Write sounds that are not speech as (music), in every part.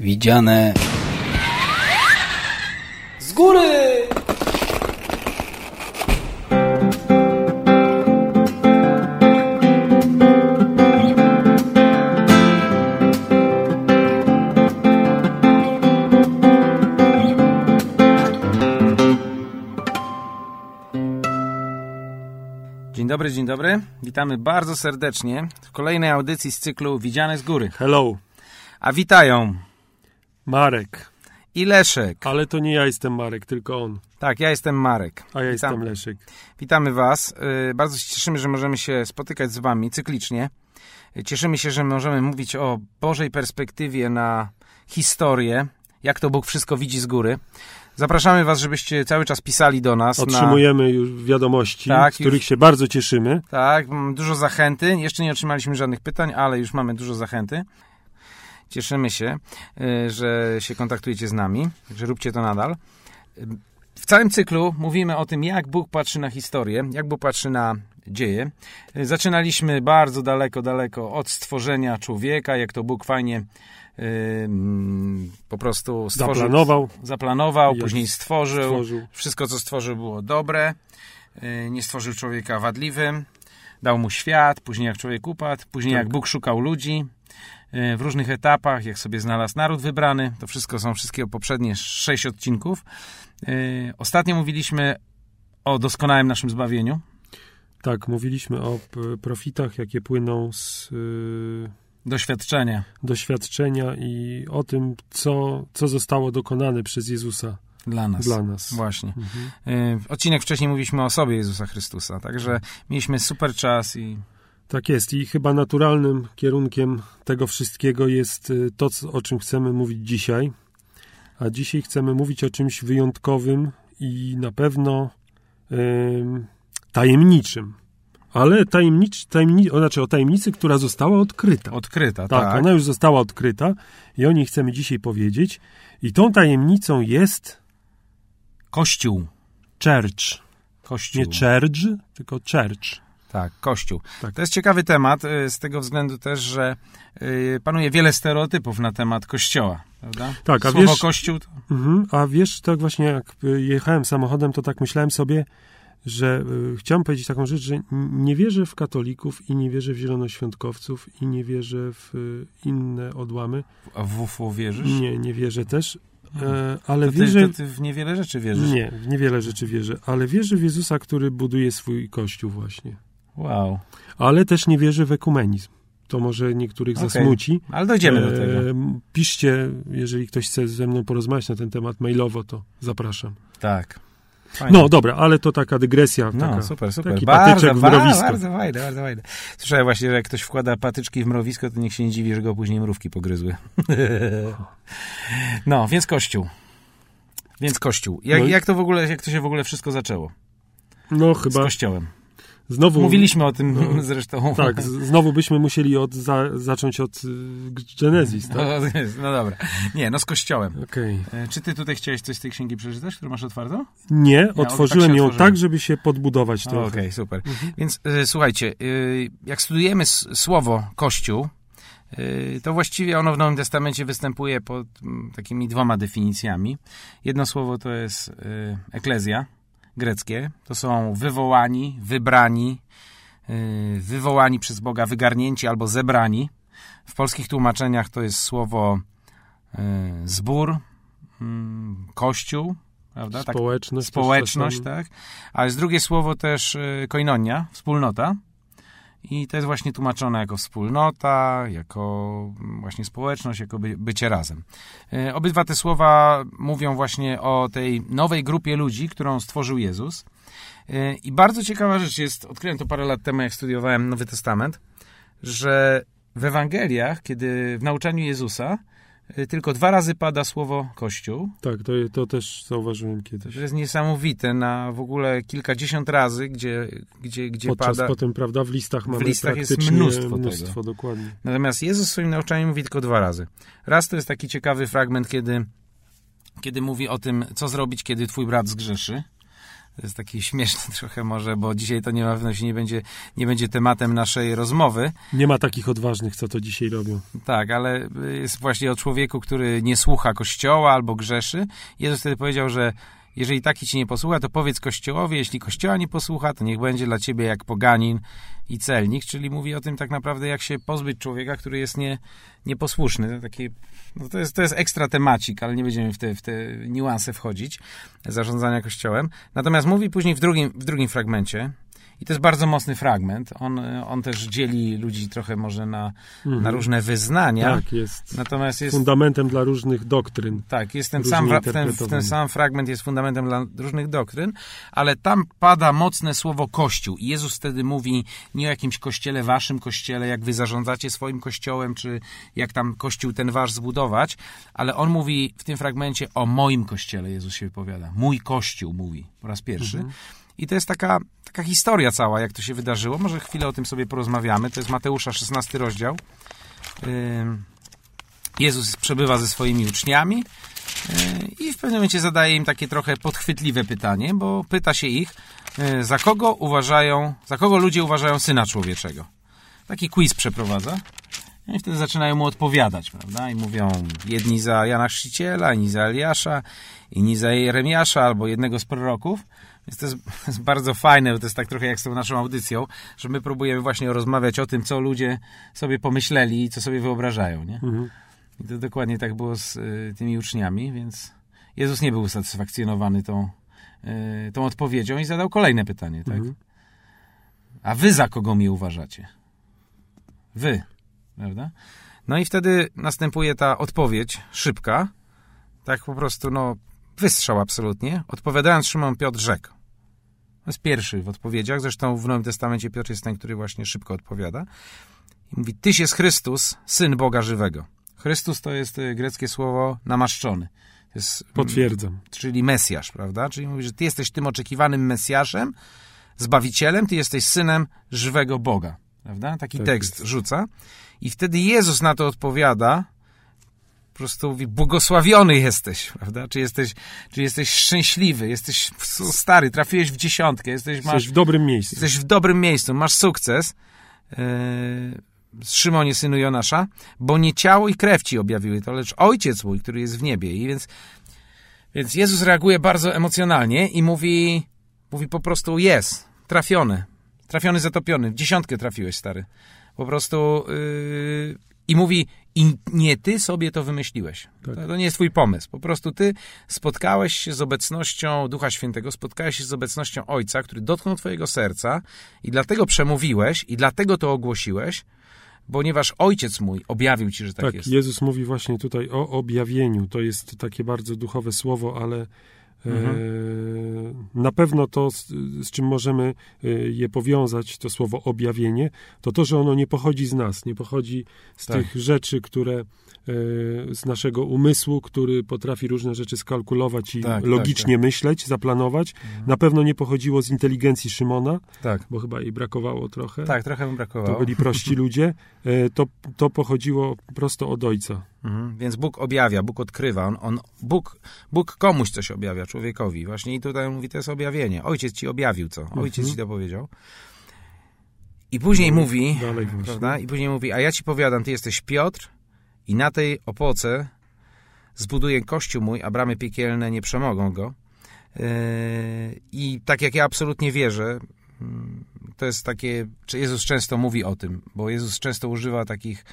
Widziane Z góry! Dzień dobry, dzień dobry. Witamy bardzo serdecznie w kolejnej audycji z cyklu Widziane z góry. Hello, A witają Marek. i Leszek. Ale to nie ja jestem Marek, tylko on. Tak, ja jestem Marek. A ja Witam. jestem Leszek. Witamy Was. Yy, Bardzo się cieszymy, że możemy się spotykać z Wami cyklicznie. Yy, Cieszymy się, że możemy mówić o Bożej perspektywie na historię, jak to Bóg wszystko widzi z góry. Zapraszamy Was, żebyście cały czas pisali do nas. Na... Otrzymujemy już wiadomości, Tak, z których już. się bardzo cieszymy. Tak, dużo zachęty. Jeszcze nie otrzymaliśmy żadnych pytań, ale już mamy dużo zachęty. Cieszymy się, y, że się kontaktujecie z nami, że róbcie to nadal. Y, W całym cyklu mówimy o tym, jak Bóg patrzy na historię, jak Bóg patrzy na dzieje. Y, Zaczynaliśmy bardzo daleko, daleko od stworzenia człowieka, jak to Bóg fajnie y, mm, po prostu stworzył, Zaplanował, zaplanował później stworzył. stworzył. Wszystko, co stworzył, było dobre. Yy, Nie stworzył człowieka wadliwym. Dał mu świat, później jak człowiek upadł, później Tak. jak Bóg szukał ludzi. Yy, W różnych etapach, jak sobie znalazł naród wybrany. To wszystko są wszystkie poprzednie sześć odcinków. Yy, Ostatnio mówiliśmy o doskonałym naszym zbawieniu. Tak, mówiliśmy o profitach, jakie płyną z y, Doświadczenia doświadczenia i o tym, co, co zostało dokonane przez Jezusa dla nas. dla nas. Właśnie. Mhm. Yy, Odcinek wcześniej mówiliśmy o osobie Jezusa Chrystusa, także mieliśmy super czas i Tak jest i chyba naturalnym kierunkiem tego wszystkiego jest y, to, o czym chcemy mówić dzisiaj. A dzisiaj chcemy mówić o czymś wyjątkowym i na pewno ym, tajemniczym. Ale tajemnicz, tajemni, o, znaczy o tajemnicy, która została odkryta. odkryta, tak, tak. ona już została odkryta i o niej chcemy dzisiaj powiedzieć. I tą tajemnicą jest Kościół. church. Kościół. Nie church, tylko church. Tak, Kościół. Tak. To jest ciekawy temat, y, z tego względu też, że y, panuje wiele stereotypów na temat Kościoła, prawda? Tak, a Słowo wiesz- Kościół, to- Mhm, a wiesz, tak właśnie jak y, jechałem samochodem, to tak myślałem sobie, że y, chciałem powiedzieć taką rzecz, że nie wierzę w katolików i nie wierzę w zielonoświątkowców i nie wierzę w y, inne odłamy. a w UFO wierzysz? Nie, nie wierzę też, e, ale To ty, wierzę... to ty w niewiele rzeczy wierzysz? Nie, w niewiele rzeczy wierzę, ale wierzę w Jezusa, który buduje swój kościół właśnie. Wow. Ale też nie wierzę w ekumenizm. To może niektórych Okej. zasmuci. Ale dojdziemy do E, tego. Piszcie, jeżeli ktoś chce ze mną porozmawiać na ten temat mailowo, to zapraszam. Tak. Fajnie. No dobra, ale to taka dygresja. No, taka, super, super. taki bardzo, patyczek w mrowisko. Bardzo fajne, bardzo fajne. Słyszałem właśnie, że jak ktoś wkłada patyczki w mrowisko, to niech się nie dziwi, że go później mrówki pogryzły. (laughs) no, więc Kościół. Więc Kościół. Jak, No i- jak to w ogóle, jak to się w ogóle wszystko zaczęło? No Z chyba Kościołem. Znowu... Mówiliśmy o tym No. (laughs) zresztą. Tak, znowu byśmy musieli od, za, zacząć od y, Genesis, tak? No, (laughs) no dobra. Nie, no z kościołem. Okej. E, Czy ty tutaj chciałeś coś z tej księgi przeczytać, którą masz otwartą? Nie, tak otworzyłem się ją otworzyłem. tak, żeby się podbudować trochę. Okej, super. Mhm. Więc e, słuchajcie, e, jak studujemy słowo Kościół, to właściwie ono w Nowym Testamencie występuje pod takimi dwoma definicjami. Jedno słowo to jest eklezja, greckie. To są wywołani, wybrani, e, wywołani przez Boga, wygarnięci albo zebrani. W polskich tłumaczeniach to jest słowo e, zbór, mm, kościół, prawda? Tak Społeczność. też społeczność, tak? Ale jest drugie słowo też y, koinonia, wspólnota. I to jest właśnie tłumaczone jako wspólnota, jako właśnie społeczność, jako by, bycie razem. Y, Obydwa te słowa mówią właśnie o tej nowej grupie ludzi, którą stworzył Jezus. Y, I bardzo ciekawa rzecz jest, odkryłem to parę lat temu, jak studiowałem Nowy Testament, że w Ewangeliach, kiedy w nauczaniu Jezusa, tylko dwa razy pada słowo Kościół, Tak, to, to też zauważyłem kiedyś. to jest niesamowite na w ogóle kilkadziesiąt razy, gdzie, gdzie, gdzie Podczas pada. potem, prawda, w listach mamy listach jest mnóstwo mnóstwo tego. dokładnie. Natomiast Jezus w swoim nauczaniu mówi tylko dwa razy. Raz to jest taki ciekawy fragment, kiedy, kiedy mówi o tym, co zrobić, kiedy twój brat zgrzeszy. To jest takie (laughs) śmieszne trochę może, bo dzisiaj to nie ma pewności nie będzie, nie będzie tematem naszej rozmowy. Nie ma takich odważnych, co to dzisiaj robią. Tak, ale jest właśnie o człowieku, który nie słucha Kościoła albo grzeszy. Jezus wtedy powiedział, że jeżeli taki ci nie posłucha, to powiedz Kościołowi, jeśli Kościoła nie posłucha, to niech będzie dla ciebie jak poganin i celnik, czyli mówi o tym tak naprawdę, jak się pozbyć człowieka, który jest nie, nieposłuszny. To, takie, no to, jest, to jest ekstra temacik, ale nie będziemy w te, w te niuanse wchodzić zarządzania Kościołem. Natomiast mówi później w drugim, w drugim fragmencie, i to jest bardzo mocny fragment. On, on też dzieli ludzi trochę może na, mhm. na różne wyznania. Tak, jest. Natomiast jest fundamentem dla różnych doktryn. Tak, jest ten sam, ten, ten sam fragment jest fundamentem dla różnych doktryn, ale tam pada mocne słowo kościół. I Jezus wtedy mówi nie o jakimś kościele, waszym kościele, jak wy zarządzacie swoim kościołem, czy jak tam kościół ten wasz zbudować, ale on mówi w tym fragmencie o moim kościele, Jezus się wypowiada. Mój kościół mówi po raz pierwszy. Mhm. I to jest taka, taka historia cała, jak to się wydarzyło. Może chwilę o tym sobie porozmawiamy. To jest Mateusza, 16 rozdział. Jezus przebywa ze swoimi uczniami i w pewnym momencie zadaje im takie trochę podchwytliwe pytanie, bo pyta się ich, za kogo uważają, za kogo ludzie uważają Syna Człowieczego. Taki quiz przeprowadza. I wtedy zaczynają mu odpowiadać, prawda? I mówią jedni za Jana Chrzciciela, inni za Eliasza, inni za Jeremiasza albo jednego z proroków. Więc to jest, to (laughs) jest, bardzo fajne, bo to jest tak trochę jak z tą naszą audycją, że my próbujemy właśnie rozmawiać o tym, co ludzie sobie pomyśleli i co sobie wyobrażają, nie? Mhm. I to dokładnie tak było z y, tymi uczniami, więc Jezus nie był usatysfakcjonowany tą, y, tą odpowiedzią i zadał kolejne pytanie, tak? Mhm. A wy za kogo mnie uważacie? Wy, prawda? No i wtedy następuje ta odpowiedź szybka, tak po prostu, no, wystrzał absolutnie. Odpowiadając, Szymon Piotr rzekł. To jest pierwszy w odpowiedziach, zresztą w Nowym Testamencie Piotr jest ten, który właśnie szybko odpowiada. I mówi, Tyś jest Chrystus, Syn Boga żywego. Chrystus to jest y, greckie słowo namaszczony. Jest, mm, Potwierdzam. Czyli Mesjasz, prawda? Czyli mówi, że Ty jesteś tym oczekiwanym Mesjaszem, Zbawicielem, Ty jesteś Synem żywego Boga. Prawda? Taki tak tekst jest. rzuca. I wtedy Jezus na to odpowiada, po prostu mówi, błogosławiony jesteś, prawda? Czy jesteś, czy jesteś szczęśliwy, jesteś stary, trafiłeś w dziesiątkę, jesteś, masz, jesteś w dobrym miejscu. Jesteś w dobrym miejscu, masz sukces. Yy, Szymonie, synu Jonasza, bo nie ciało i krew ci objawiły to, lecz Ojciec mój, który jest w niebie. I więc, więc Jezus reaguje bardzo emocjonalnie i mówi, mówi po prostu jest, trafiony, trafiony, zatopiony, w dziesiątkę trafiłeś, stary. Po prostu yy, i mówi, i nie ty sobie to wymyśliłeś. Tak. To, to, nie jest twój pomysł. Po prostu ty spotkałeś się z obecnością Ducha Świętego, spotkałeś się z obecnością Ojca, który dotknął twojego serca i dlatego przemówiłeś i dlatego to ogłosiłeś, ponieważ Ojciec mój objawił ci, że tak, tak jest. Jezus mówi właśnie tutaj o objawieniu. To jest takie bardzo duchowe słowo, ale Mhm. E, na pewno to, z, z, czym możemy e, je powiązać, to słowo objawienie, to to, że ono nie pochodzi z nas, nie pochodzi z tak. tych rzeczy, które z naszego umysłu, który potrafi różne rzeczy skalkulować i tak, tak logicznie tak, myśleć, zaplanować. Mhm. Na pewno nie pochodziło z inteligencji Szymona, tak. bo chyba jej brakowało trochę. Tak, trochę mu brakowało. To byli prości (laughs) ludzie. To, to pochodziło prosto od Ojca. Mhm. Więc Bóg objawia, Bóg odkrywa. On, on, Bóg, Bóg komuś coś objawia, człowiekowi. Właśnie i tutaj mówi, to jest objawienie. Ojciec ci objawił co? Ojciec mhm. ci to powiedział. I później no, mówi, prawda? I później mówi, a ja ci powiadam, ty jesteś Piotr i na tej opoce zbuduję kościół mój, a bramy piekielne nie przemogą go. Yy, I tak jak ja absolutnie wierzę, mm, to jest takie, czy Jezus często mówi o tym, bo Jezus często używa takich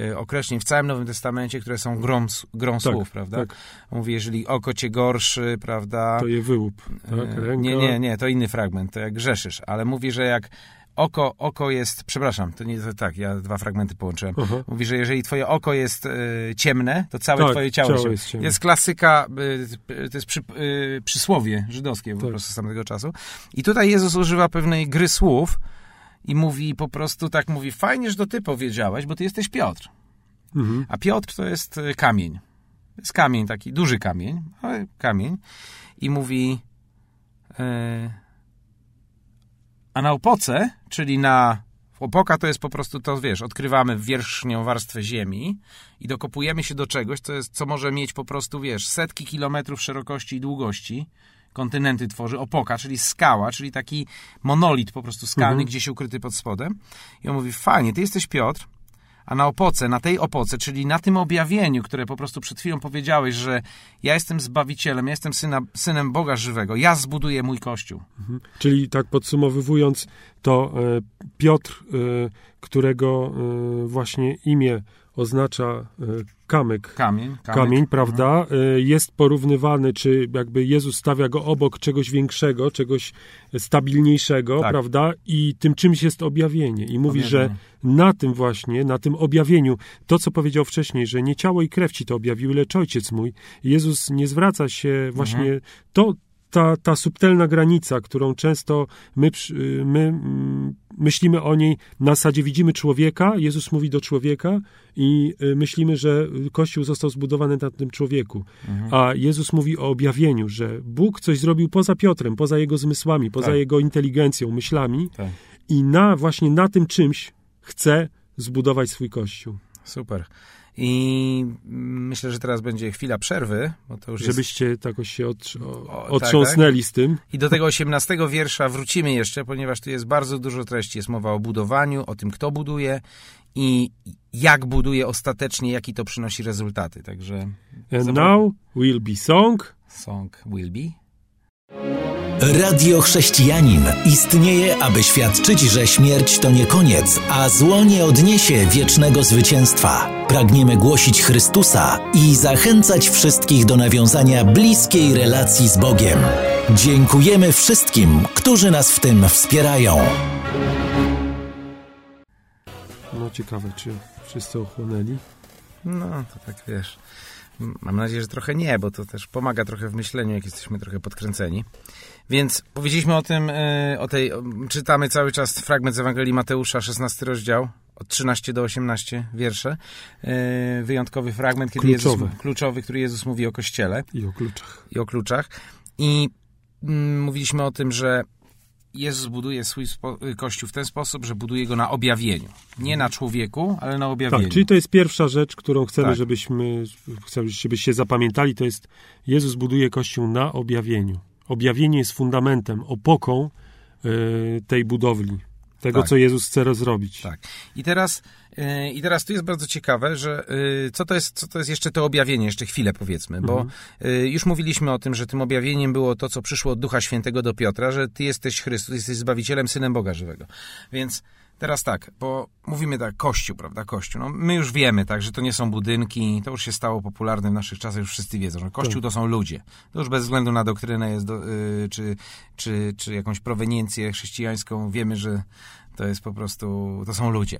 e, określeń w całym Nowym Testamencie, które są grą, grą tak, słów, prawda? Tak. Mówi, jeżeli oko cię gorszy, prawda? To je wyłup, tak? Ręka. Nie, nie, nie, to inny fragment, to jak grzeszysz, ale mówi, że jak oko, oko jest, przepraszam, to nie to tak, ja dwa fragmenty połączyłem. Uh -huh. Mówi, że jeżeli twoje oko jest y, ciemne, to całe tak, twoje ciało, ciało jest ciemne. Jest klasyka, y, to jest przy, y, przysłowie żydowskie tak. po prostu z tamtego czasu. I tutaj Jezus używa pewnej gry słów i mówi po prostu tak, mówi, fajnie, że to ty powiedziałeś, bo ty jesteś Piotr. Uh mhm. -huh. A Piotr to jest kamień. To jest kamień taki, duży kamień, ale kamień. I mówi... A na opoce, czyli na opoka to jest po prostu to, wiesz, odkrywamy wierzchnią warstwę ziemi i dokopujemy się do czegoś, co, jest, co może mieć po prostu, wiesz, setki kilometrów szerokości i długości, kontynenty tworzy, opoka, czyli skała, czyli taki monolit po prostu skalny, Mhm. gdzieś ukryty pod spodem. I on mówi, fajnie, ty jesteś Piotr, a na opoce, na tej opoce, czyli na tym objawieniu, które po prostu przed chwilą powiedziałeś, że ja jestem Zbawicielem, ja jestem syna, synem Boga żywego, ja zbuduję mój Kościół. Czyli tak podsumowywując, to e, Piotr, e, którego e, właśnie imię oznacza kamyk, Kamień. kamień, prawda, e, jest porównywany, czy jakby Jezus stawia go obok czegoś większego, czegoś stabilniejszego, Tak. prawda, i tym czymś jest objawienie. I mówi, że Objawienie. na tym właśnie, na tym objawieniu, to co powiedział wcześniej, że nie ciało i krew ci to objawiły, lecz Ojciec mój. Jezus nie zwraca się właśnie, Mhm. to ta, ta subtelna granica, którą często my, przy- my mm, myślimy o niej, na zasadzie widzimy człowieka, Jezus mówi do człowieka i y, myślimy, że Kościół został zbudowany na tym człowieku. Mhm. A Jezus mówi o objawieniu, że Bóg coś zrobił poza Piotrem, poza jego zmysłami, poza Tak. jego inteligencją, myślami Tak. i na właśnie na tym czymś chce zbudować swój Kościół. Super. I myślę, że teraz będzie chwila przerwy, bo to już jest... Żebyście takoś się otrz- o, O, tak, otrząsnęli z tym. I do tego 18 wiersza wrócimy jeszcze, ponieważ tu jest bardzo dużo treści. Jest mowa o budowaniu, o tym, kto buduje i jak buduje ostatecznie, jaki to przynosi rezultaty. Także And now will be song. song will be. Radio Chrześcijanin istnieje, aby świadczyć, że śmierć to nie koniec, a zło nie odniesie wiecznego zwycięstwa. Pragniemy głosić Chrystusa i zachęcać wszystkich do nawiązania bliskiej relacji z Bogiem. Dziękujemy wszystkim, którzy nas w tym wspierają. No ciekawe, czy wszyscy ochłonęli. No, to tak wiesz. Mam nadzieję, że trochę nie, bo to też pomaga trochę w myśleniu, jak jesteśmy trochę podkręceni. Więc powiedzieliśmy o tym, y, o tej, czytamy cały czas fragment z Ewangelii Mateusza, 16 rozdział, od 13 do 18 wiersze. Y, Wyjątkowy fragment, kiedy Kluczowy. Jezus, kluczowy, który Jezus mówi o Kościele. I o kluczach. i o kluczach. I mm, mówiliśmy o tym, że Jezus buduje swój y, kościół w ten sposób, że buduje go na objawieniu. Nie na człowieku, ale na objawieniu. Tak, czyli to jest pierwsza rzecz, którą chcemy, Tak. żebyśmy, chcemy, żebyście zapamiętali, to jest Jezus buduje Kościół na objawieniu. Objawienie jest fundamentem, opoką y, tej budowli, tego, Tak. co Jezus chce zrobić. Tak. I teraz, y, I teraz tu jest bardzo ciekawe, że y, co to, jest, co to jest jeszcze to objawienie, jeszcze chwilę powiedzmy, bo Mhm. już mówiliśmy o tym, że tym objawieniem było to, co przyszło od Ducha Świętego do Piotra, że ty jesteś Chrystus, jesteś Zbawicielem, Synem Boga Żywego. Więc teraz tak, bo mówimy tak, Kościół, prawda, Kościół. No, my już wiemy, tak, że to nie są budynki, to już się stało popularne w naszych czasach, już wszyscy wiedzą, że Kościół to są ludzie. To już bez względu na doktrynę jest, do, y, czy, czy, czy jakąś proweniencję chrześcijańską, wiemy, że to jest po prostu, to są ludzie.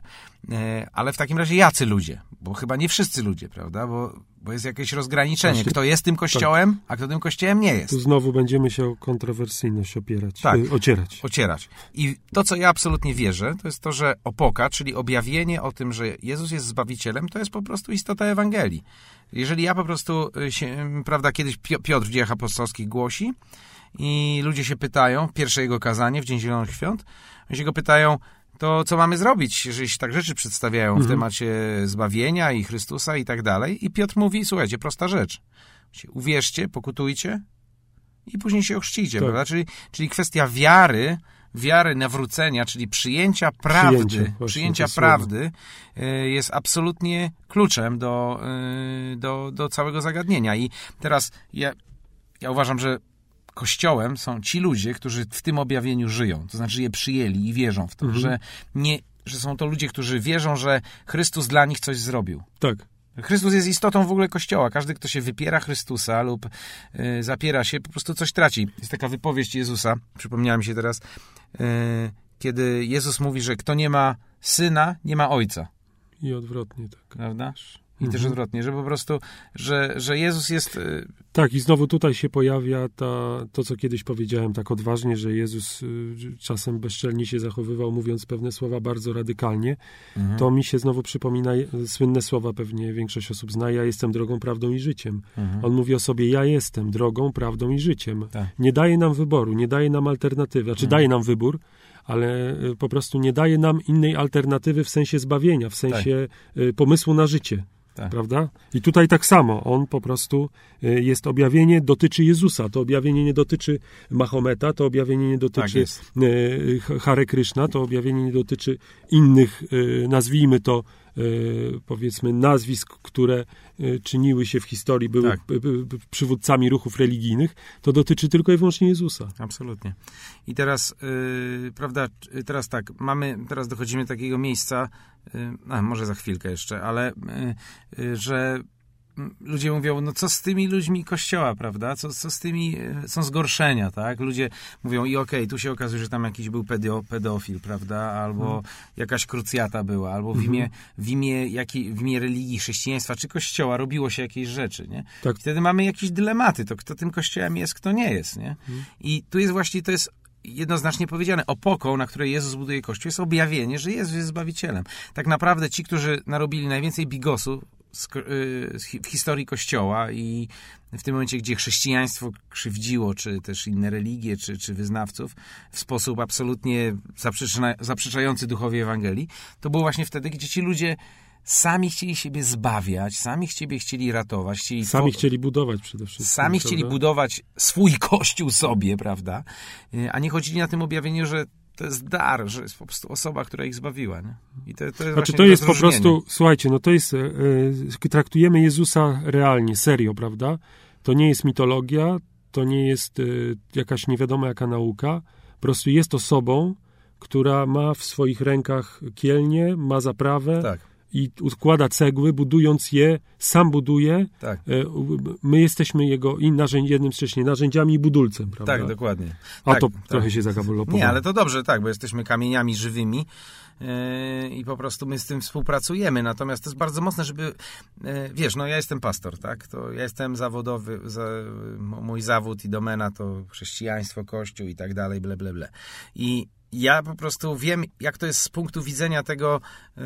E, Ale w takim razie jacy ludzie? Bo chyba nie wszyscy ludzie, prawda? Bo, bo jest jakieś rozgraniczenie. Właśnie- Kto jest tym kościołem, a kto tym kościołem nie jest. Tu znowu będziemy się o kontrowersyjność opierać, Tak. y, ocierać. Ocierać. I to, co ja absolutnie wierzę, to jest to, że opoka, czyli objawienie o tym, że Jezus jest Zbawicielem, to jest po prostu istota Ewangelii. Jeżeli ja po prostu y, się, prawda, kiedyś Pio- Piotr w dziejach apostolskich głosi i ludzie się pytają, pierwsze jego kazanie w Dzień Zielonych Świąt, oni się go pytają, to co mamy zrobić, jeżeli się tak rzeczy przedstawiają w Mhm. temacie zbawienia i Chrystusa i tak dalej. I Piotr mówi, słuchajcie, prosta rzecz. Uwierzcie, pokutujcie i później się ochrzcicie, Tak. prawda? Czyli, czyli kwestia wiary, wiary nawrócenia, czyli przyjęcia prawdy, Przyjęcia, właśnie przyjęcia prawdy y, jest absolutnie kluczem do, y, do, do całego zagadnienia. I teraz ja, ja uważam, że kościołem są ci ludzie, którzy w tym objawieniu żyją, to znaczy je przyjęli i wierzą w to, Mhm. że, nie, że są to ludzie, którzy wierzą, że Chrystus dla nich coś zrobił. Tak. Chrystus jest istotą w ogóle Kościoła. Każdy, kto się wypiera Chrystusa lub y, zapiera się, po prostu coś traci. Jest taka wypowiedź Jezusa, przypomniała mi się teraz, y, kiedy Jezus mówi, że kto nie ma syna, nie ma ojca. I odwrotnie, tak. Prawda? I też Mhm. odwrotnie, że po prostu, że, że Jezus jest... y, Tak, i znowu tutaj się pojawia ta, to, co kiedyś powiedziałem tak odważnie, że Jezus y, czasem bezczelnie się zachowywał, mówiąc pewne słowa bardzo radykalnie. Mhm. To mi się znowu przypomina y, słynne słowa, pewnie większość osób zna, ja jestem drogą, prawdą i życiem. Mhm. On mówi o sobie, ja jestem drogą, prawdą i życiem. Tak. Nie daje nam wyboru, nie daje nam alternatywy, znaczy Mhm. daje nam wybór, ale po prostu nie daje nam innej alternatywy w sensie zbawienia, w sensie y, pomysłu na życie. Tak. prawda? I tutaj tak samo, on po prostu y, jest objawienie, dotyczy Jezusa, to objawienie nie dotyczy Mahometa, to objawienie nie dotyczy tak Hare Krishna, to objawienie nie dotyczy innych, nazwijmy to, powiedzmy, nazwisk, które czyniły się w historii, były tak. przywódcami ruchów religijnych, to dotyczy tylko i wyłącznie Jezusa. Absolutnie. I teraz, yy, prawda, teraz tak, mamy, teraz dochodzimy do takiego miejsca, a może za chwilkę jeszcze, ale że ludzie mówią, no co z tymi ludźmi kościoła, prawda? Co, co z tymi, e, są zgorszenia, tak? Ludzie mówią i okej, okay, tu się okazuje, że tam jakiś był pedo, pedofil, prawda? Albo hmm. jakaś krucjata była, albo w imię, mhm. w, imię, jakiej, w imię religii, chrześcijaństwa czy kościoła robiło się jakieś rzeczy, nie? Tak. wtedy mamy jakieś dylematy, to kto tym kościołem jest, kto nie jest, nie? Hmm. I tu jest właśnie, to jest jednoznacznie powiedziane. Opoką, na której Jezus buduje Kościół, jest objawienie, że Jezus jest Zbawicielem. Tak naprawdę ci, którzy narobili najwięcej bigosu w historii Kościoła i w tym momencie, gdzie chrześcijaństwo krzywdziło, czy też inne religie, czy, czy wyznawców w sposób absolutnie zaprzeczający duchowi Ewangelii, to było właśnie wtedy, gdzie ci ludzie sami chcieli siebie zbawiać, sami siebie chcieli ratować. Chcieli sami to... chcieli budować przede wszystkim. Sami prawda? chcieli budować swój kościół sobie, prawda? Y, a nie chodzili na tym objawieniu, że to jest dar, że jest po prostu osoba, która ich zbawiła. Nie? I to, to jest znaczy, to jest po prostu, słuchajcie, no to jest, e, traktujemy Jezusa realnie, serio, prawda? To nie jest mitologia, to nie jest e, jakaś nie wiadomo jaka nauka, po prostu jest osobą, która ma w swoich rękach kielnie, ma zaprawę, tak i układa cegły, budując je, sam buduje. Tak. E, my jesteśmy jego i narzędzi, jednym z narzędziami i budulcem, prawda? Tak, dokładnie. A tak, to tak. trochę się zagabolowało. Nie, ale to dobrze, tak, bo jesteśmy kamieniami żywymi yy, i po prostu my z tym współpracujemy. Natomiast to jest bardzo mocne, żeby, yy, wiesz, no ja jestem pastor, tak? To ja jestem zawodowy, za, mój zawód i domena to chrześcijaństwo, kościół i tak dalej, ble, ble, ble. I ja po prostu wiem, jak to jest z punktu widzenia tego yy,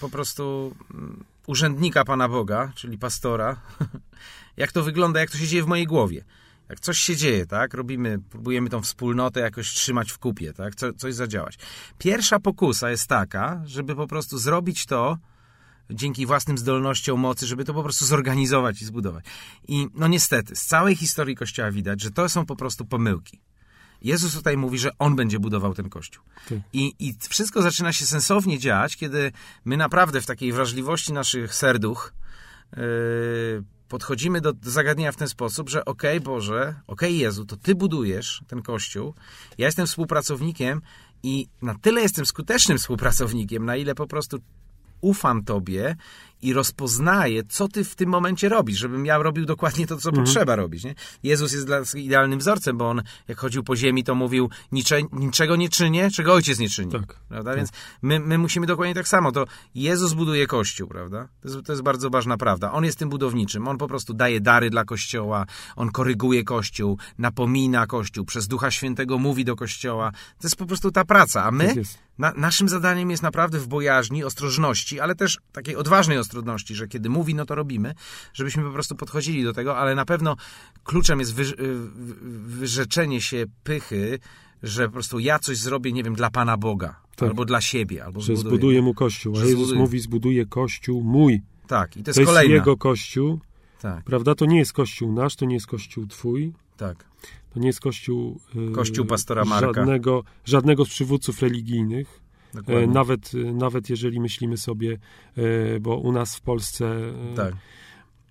po prostu yy, urzędnika Pana Boga, czyli pastora, (laughs) jak to wygląda, jak to się dzieje w mojej głowie. Jak coś się dzieje, tak? Robimy, próbujemy tą wspólnotę jakoś trzymać w kupie, tak? Co, coś zadziałać. Pierwsza pokusa jest taka, żeby po prostu zrobić to, dzięki własnym zdolnościom mocy, żeby to po prostu zorganizować i zbudować. I no niestety, z całej historii Kościoła widać, że to są po prostu pomyłki. Jezus tutaj mówi, że On będzie budował ten Kościół. I, I wszystko zaczyna się sensownie dziać, kiedy my naprawdę w takiej wrażliwości naszych serduch yy, podchodzimy do, do, zagadnienia w ten sposób, że okej okay, Boże, okej okay, Jezu, to Ty budujesz ten Kościół, ja jestem współpracownikiem i na tyle jestem skutecznym współpracownikiem, na ile po prostu ufam Tobie i rozpoznaję, co ty w tym momencie robisz, żebym ja robił dokładnie to, co mhm. potrzeba robić. Nie? Jezus jest dla nas idealnym wzorcem, bo on, jak chodził po ziemi, to mówił, Nicze, niczego nie czynię, czego ojciec nie czyni. Tak. Prawda? Tak. Więc my, my musimy dokładnie tak samo. To Jezus buduje Kościół, prawda? To jest, to jest bardzo ważna prawda. On jest tym budowniczym. On po prostu daje dary dla Kościoła, on koryguje Kościół, napomina Kościół, przez Ducha Świętego mówi do Kościoła. To jest po prostu ta praca. A my, tak na, naszym zadaniem jest naprawdę w bojaźni, ostrożności, ale też takiej odważnej ostrożności, trudności, że kiedy mówi, no to robimy, żebyśmy po prostu podchodzili do tego, ale na pewno kluczem jest wy, wyrzeczenie się pychy, że po prostu ja coś zrobię, nie wiem, dla Pana Boga, tak. albo dla siebie, albo że zbuduję, zbuduję mu kościół, a Jezus zbuduję. mówi, zbuduję kościół mój. Tak, i to jest, to jest jego kościół, tak. prawda? To nie jest kościół nasz, to nie jest kościół twój. Tak. To nie jest kościół... Yy, kościół pastora Marka. Żadnego, żadnego z przywódców religijnych. Nawet, nawet jeżeli myślimy sobie, e, bo u nas w Polsce. E, tak.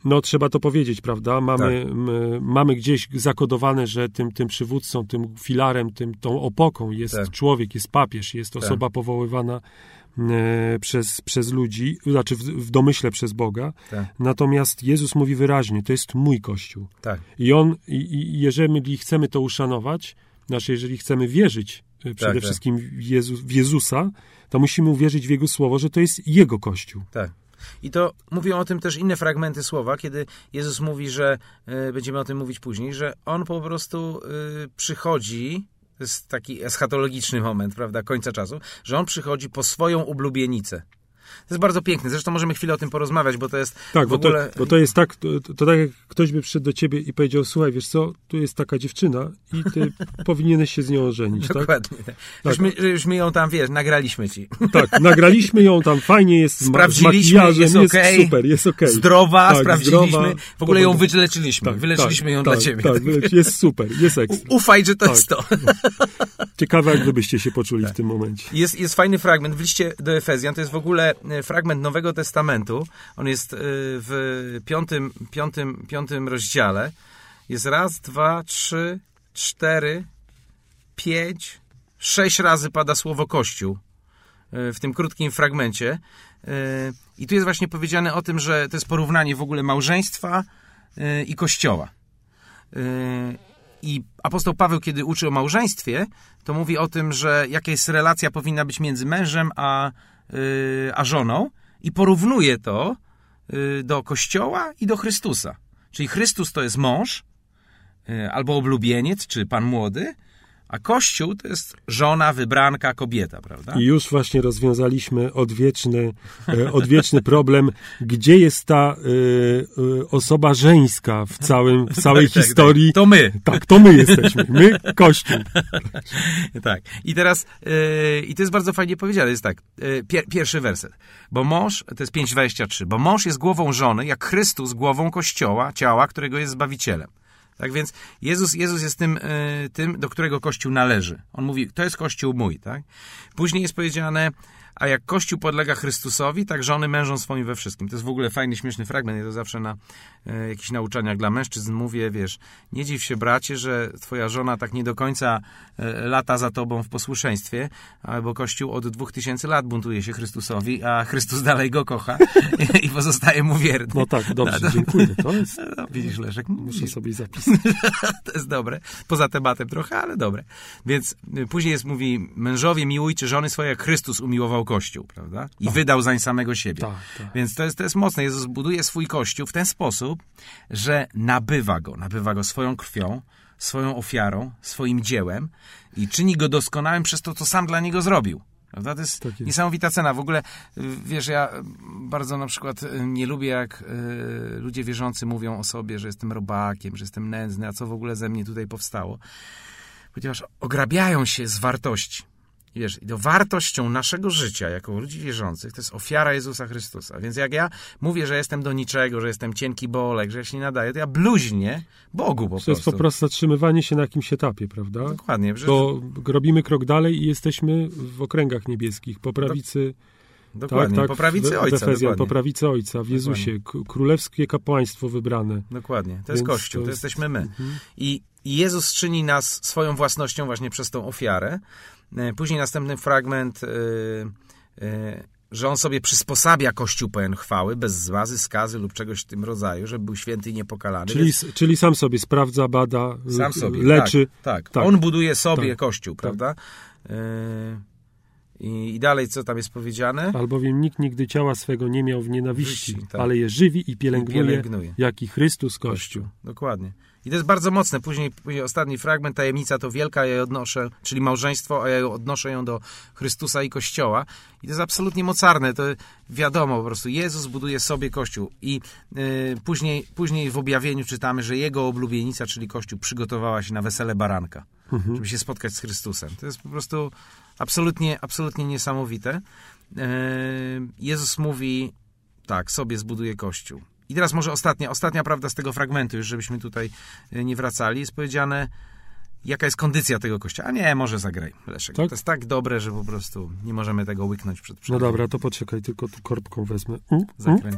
No, trzeba to powiedzieć, prawda? Mamy, tak. mamy gdzieś zakodowane, że tym, tym przywódcą, tym filarem, tym, tą opoką jest tak. człowiek, jest papież, jest tak. osoba powoływana e, przez, przez ludzi, znaczy w, w domyśle przez Boga. Tak. Natomiast Jezus mówi wyraźnie, to jest mój Kościół. Tak. I on, i, i jeżeli chcemy to uszanować, znaczy jeżeli chcemy wierzyć przede tak, tak. wszystkim w, Jezu, w Jezusa, to musimy uwierzyć w Jego słowo, że to jest Jego Kościół. Tak. I to mówią o tym też inne fragmenty słowa, kiedy Jezus mówi, że y, będziemy o tym mówić później, że on po prostu y, przychodzi, to jest taki eschatologiczny moment, prawda, końca czasu, że on przychodzi po swoją ublubienicę. To jest bardzo piękne. Zresztą możemy chwilę o tym porozmawiać, bo to jest Tak, w bo, ogóle... to, bo to jest tak, to, to, tak jak ktoś by przyszedł do ciebie i powiedział, słuchaj, wiesz co, tu jest taka dziewczyna i ty (laughs) powinieneś się z nią ożenić, tak? Dokładnie. Tak. Już, my, już my ją tam, wiesz, nagraliśmy ci. Tak, nagraliśmy ją tam, fajnie jest z, ma- z Sprawdziliśmy, makijażem, jest jest, okej. super, jest okej. Zdrowa, Tak, sprawdziliśmy. zdrowa. w ogóle ją wyleczyliśmy. Tak, Wyleczyliśmy tak, ją tak, dla ciebie. Tak, jest super, jest ekstra. U- Ufaj, że to Tak. jest to. Ciekawe, jak wy byście się poczuli Tak. w tym momencie. Jest, jest fajny fragment w liście do Efezjan. To jest w ogóle fragment Nowego Testamentu. On jest e, w piątym, piątym, piątym rozdziale. Jest raz, dwa, trzy, cztery, pięć, sześć razy pada słowo Kościół e, w tym krótkim fragmencie. E, I tu jest właśnie powiedziane o tym, że to jest porównanie w ogóle małżeństwa e, i Kościoła. E, I apostoł Paweł, kiedy uczy o małżeństwie, to mówi o tym, że jaka jest relacja powinna być między mężem a, a żoną i porównuje to y, do Kościoła i do Chrystusa. Czyli Chrystus to jest mąż, y, albo oblubieniec, czy pan młody, a Kościół to jest żona, wybranka, kobieta, prawda? I już właśnie rozwiązaliśmy odwieczny, e, odwieczny problem, gdzie jest ta e, osoba żeńska w, całym, w całej Tak, tak, historii. tak. To my. Tak, to my jesteśmy. My, Kościół. Tak. I teraz, yy, i to jest bardzo fajnie powiedziane, jest tak, yy, pier, pierwszy werset. Bo mąż, to jest 5,23, bo mąż jest głową żony, jak Chrystus głową Kościoła, ciała, którego jest Zbawicielem. Tak więc Jezus, Jezus jest tym, yy, tym, do którego Kościół należy. On mówi, to jest Kościół mój, tak? Później jest powiedziane, a jak Kościół podlega Chrystusowi, tak żony mężom swoim we wszystkim. To jest w ogóle fajny, śmieszny fragment. Ja to zawsze na e, jakichś nauczaniach dla mężczyzn mówię, wiesz, nie dziw się bracie, że twoja żona tak nie do końca e, lata za tobą w posłuszeństwie, albo Kościół od dwóch tysięcy lat buntuje się Chrystusowi, a Chrystus dalej go kocha (laughs) (laughs) i pozostaje mu wierny. No tak, dobrze, dziękuję. To jest, (laughs) No, widzisz, Leszek, muszę sobie zapisać. to jest dobre. Poza tematem trochę, ale dobre. Więc y, później jest, mówi, mężowie miłujcie żony swoje, jak Chrystus umiłował Kościół, prawda? I wydał zań samego siebie. Tak, tak. Więc to jest, to jest mocne. Jezus buduje swój Kościół w ten sposób, że nabywa go. Nabywa go swoją krwią, swoją ofiarą, swoim dziełem i czyni go doskonałym przez to, co sam dla niego zrobił. Prawda? To jest, Tak jest. niesamowita cena. W ogóle, y, wiesz, ja bardzo na przykład y, nie lubię, jak y, ludzie wierzący mówią o sobie, że jestem robakiem, że jestem nędzny, a co w ogóle ze mnie tutaj powstało. Ponieważ ograbiają się z wartości. I Wiesz, i to wartością naszego życia jako ludzi wierzących to jest ofiara Jezusa Chrystusa. Więc jak ja mówię, że jestem do niczego, że jestem cienki bolek, że ja się nie nadaję, to ja bluźnię Bogu po To jest prostu. po prostu zatrzymywanie się na jakimś etapie, prawda? Dokładnie. Że, To robimy krok dalej i jesteśmy w okręgach niebieskich, po prawicy, dokładnie. tak, tak, po prawicy Ojca. Efezjan, dokładnie. po prawicy Ojca, w Jezusie, k- królewskie kapłaństwo wybrane. Dokładnie. To jest Więc Kościół, to to, jest- jesteśmy my. Mhm. I Jezus czyni nas swoją własnością właśnie przez tą ofiarę. E, Później następny fragment, e, e, że on sobie przysposabia Kościół pełen chwały, bez złazy, skazy lub czegoś w tym rodzaju, żeby był święty i niepokalany. Czyli, Więc czyli sam sobie sprawdza, bada, sam sobie, leczy. Tak, tak. Tak. On buduje sobie Tak. Kościół, prawda? E, I, I dalej, co tam jest powiedziane? Albowiem nikt nigdy ciała swego nie miał w nienawiści, tak. ale je żywi i pielęgnuje, pielęgnuje. jak i Chrystus Kościół. Dokładnie. I to jest bardzo mocne. Później, później ostatni fragment, tajemnica to wielka, ja ją odnoszę, czyli małżeństwo, a ja ją odnoszę ją do Chrystusa i Kościoła. I to jest absolutnie mocarne. To wiadomo, po prostu Jezus buduje sobie Kościół. I y, później, później w objawieniu czytamy, że jego oblubienica, czyli Kościół, przygotowała się na wesele baranka, Mhm. żeby się spotkać z Chrystusem. To jest po prostu absolutnie, absolutnie niesamowite. Y, Jezus mówi, tak, sobie zbuduje Kościół. I teraz może ostatnia, ostatnia prawda z tego fragmentu, już żebyśmy tutaj e, nie wracali, jest powiedziane, jaka jest kondycja tego kościoła. A nie, może zagraj, Leszek. Tak? To jest tak dobre, że po prostu nie możemy tego łyknąć przed No przerwą. dobra, to poczekaj, tylko tu korbką wezmę. Zakręć.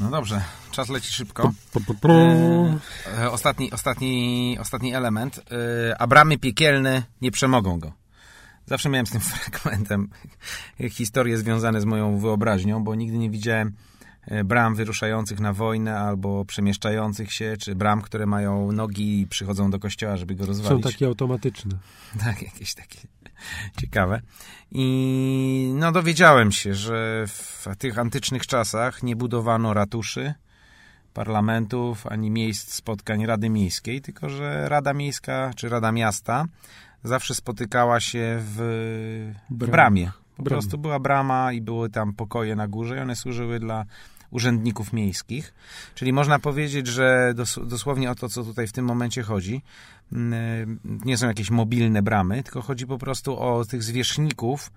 No dobrze, czas leci szybko. E, e, ostatni, ostatni, ostatni element. E, a bramy piekielne nie przemogą go. Zawsze miałem z tym (laughs) fragmentem historie związane z moją wyobraźnią, bo nigdy nie widziałem e, bram wyruszających na wojnę albo przemieszczających się, czy bram, które mają nogi i przychodzą do kościoła, żeby go Są rozwalić. takie automatyczne. (laughs) Tak, jakieś takie (laughs) ciekawe. I no dowiedziałem się, że w tych antycznych czasach nie budowano ratuszy, parlamentów, ani miejsc spotkań Rady Miejskiej, tylko że Rada Miejska czy Rada Miasta zawsze spotykała się w, w Bram. bramie. Po Bram. prostu była brama i były tam pokoje na górze i one służyły dla urzędników miejskich. Czyli można powiedzieć, że dos dosłownie o to, co tutaj w tym momencie chodzi, mm, nie są jakieś mobilne bramy, tylko chodzi po prostu o tych zwierzchników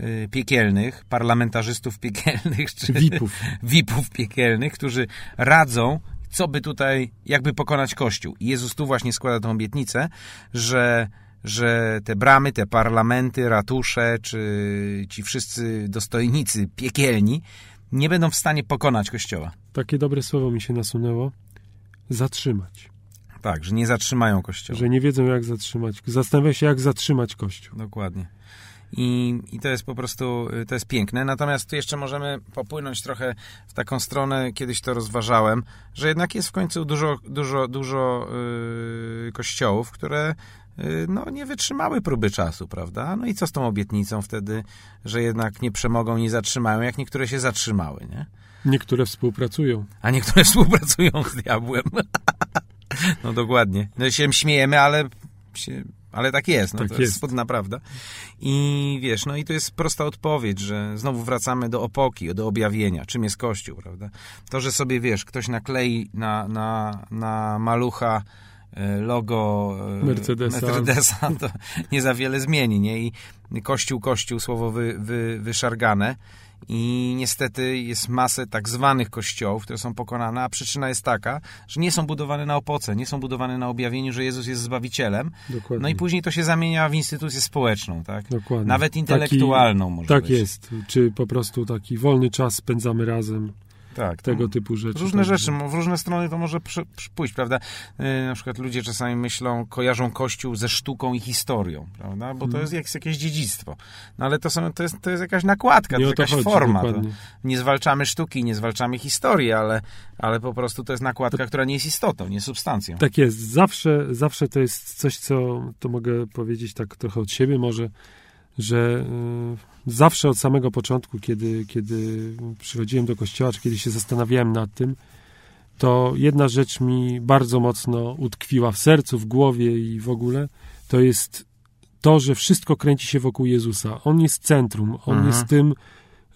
y, piekielnych, parlamentarzystów piekielnych, czy VIP-ów. VIP-ów piekielnych, którzy radzą, co by tutaj, jakby pokonać Kościół. I Jezus tu właśnie składa tą obietnicę, że, że te bramy, te parlamenty, ratusze, czy ci wszyscy dostojnicy piekielni nie będą w stanie pokonać Kościoła. Takie dobre słowo mi się nasunęło. Zatrzymać. Tak, że nie zatrzymają Kościoła. Że nie wiedzą, jak zatrzymać. Zastanawia się, jak zatrzymać Kościół. Dokładnie. I, I to jest po prostu, y, to jest piękne. Natomiast tu jeszcze możemy popłynąć trochę w taką stronę, kiedyś to rozważałem, że jednak jest w końcu dużo, dużo, dużo yy, kościołów, które no, nie wytrzymały próby czasu, prawda? No i co z tą obietnicą wtedy, że jednak nie przemogą, nie zatrzymają, jak niektóre się zatrzymały, nie? Niektóre współpracują. A niektóre (laughs) współpracują z diabłem. (laughs) no dokładnie. No się śmiejemy, ale się, ale tak jest, no Tak to jest. jest smutna prawda. I wiesz, no i to jest prosta odpowiedź, że znowu wracamy do opoki, do objawienia, czym jest Kościół, prawda? To, że sobie, wiesz, ktoś naklei na, na, na malucha logo e, Mercedesa. Mercedesa, (laughs) to nie za wiele zmieni, nie? I Kościół, Kościół, słowo wy, wy, wyszargane i niestety jest masę tak zwanych kościołów, które są pokonane, a przyczyna jest taka, że nie są budowane na opoce, nie są budowane na objawieniu, że Jezus jest Zbawicielem, Dokładnie. no i później to się zamienia w instytucję społeczną, tak? Dokładnie. Nawet intelektualną może Tak być. jest. Czy po prostu taki wolny czas spędzamy razem. Tak. Tego typu rzeczy. Różne Także- rzeczy, w różne strony to może przy, przy pójść, prawda? Yy, na przykład ludzie czasami myślą, kojarzą Kościół ze sztuką i historią, prawda? Bo to Mhm. jest jakieś, jakieś dziedzictwo. No ale to, są, to, jest, to jest jakaś nakładka, Nie to jest to jakaś chodzi, forma. To, nie zwalczamy sztuki, nie zwalczamy historii, ale, ale po prostu to jest nakładka, która nie jest istotą, nie substancją. Tak jest. Zawsze, zawsze to jest coś, co to mogę powiedzieć tak trochę od siebie może, że y, zawsze od samego początku, kiedy, kiedy przychodziłem do kościoła, czy kiedy się zastanawiałem nad tym, to jedna rzecz mi bardzo mocno utkwiła w sercu, w głowie i w ogóle, to jest to, że wszystko kręci się wokół Jezusa. On jest centrum, on Mhm. jest tym,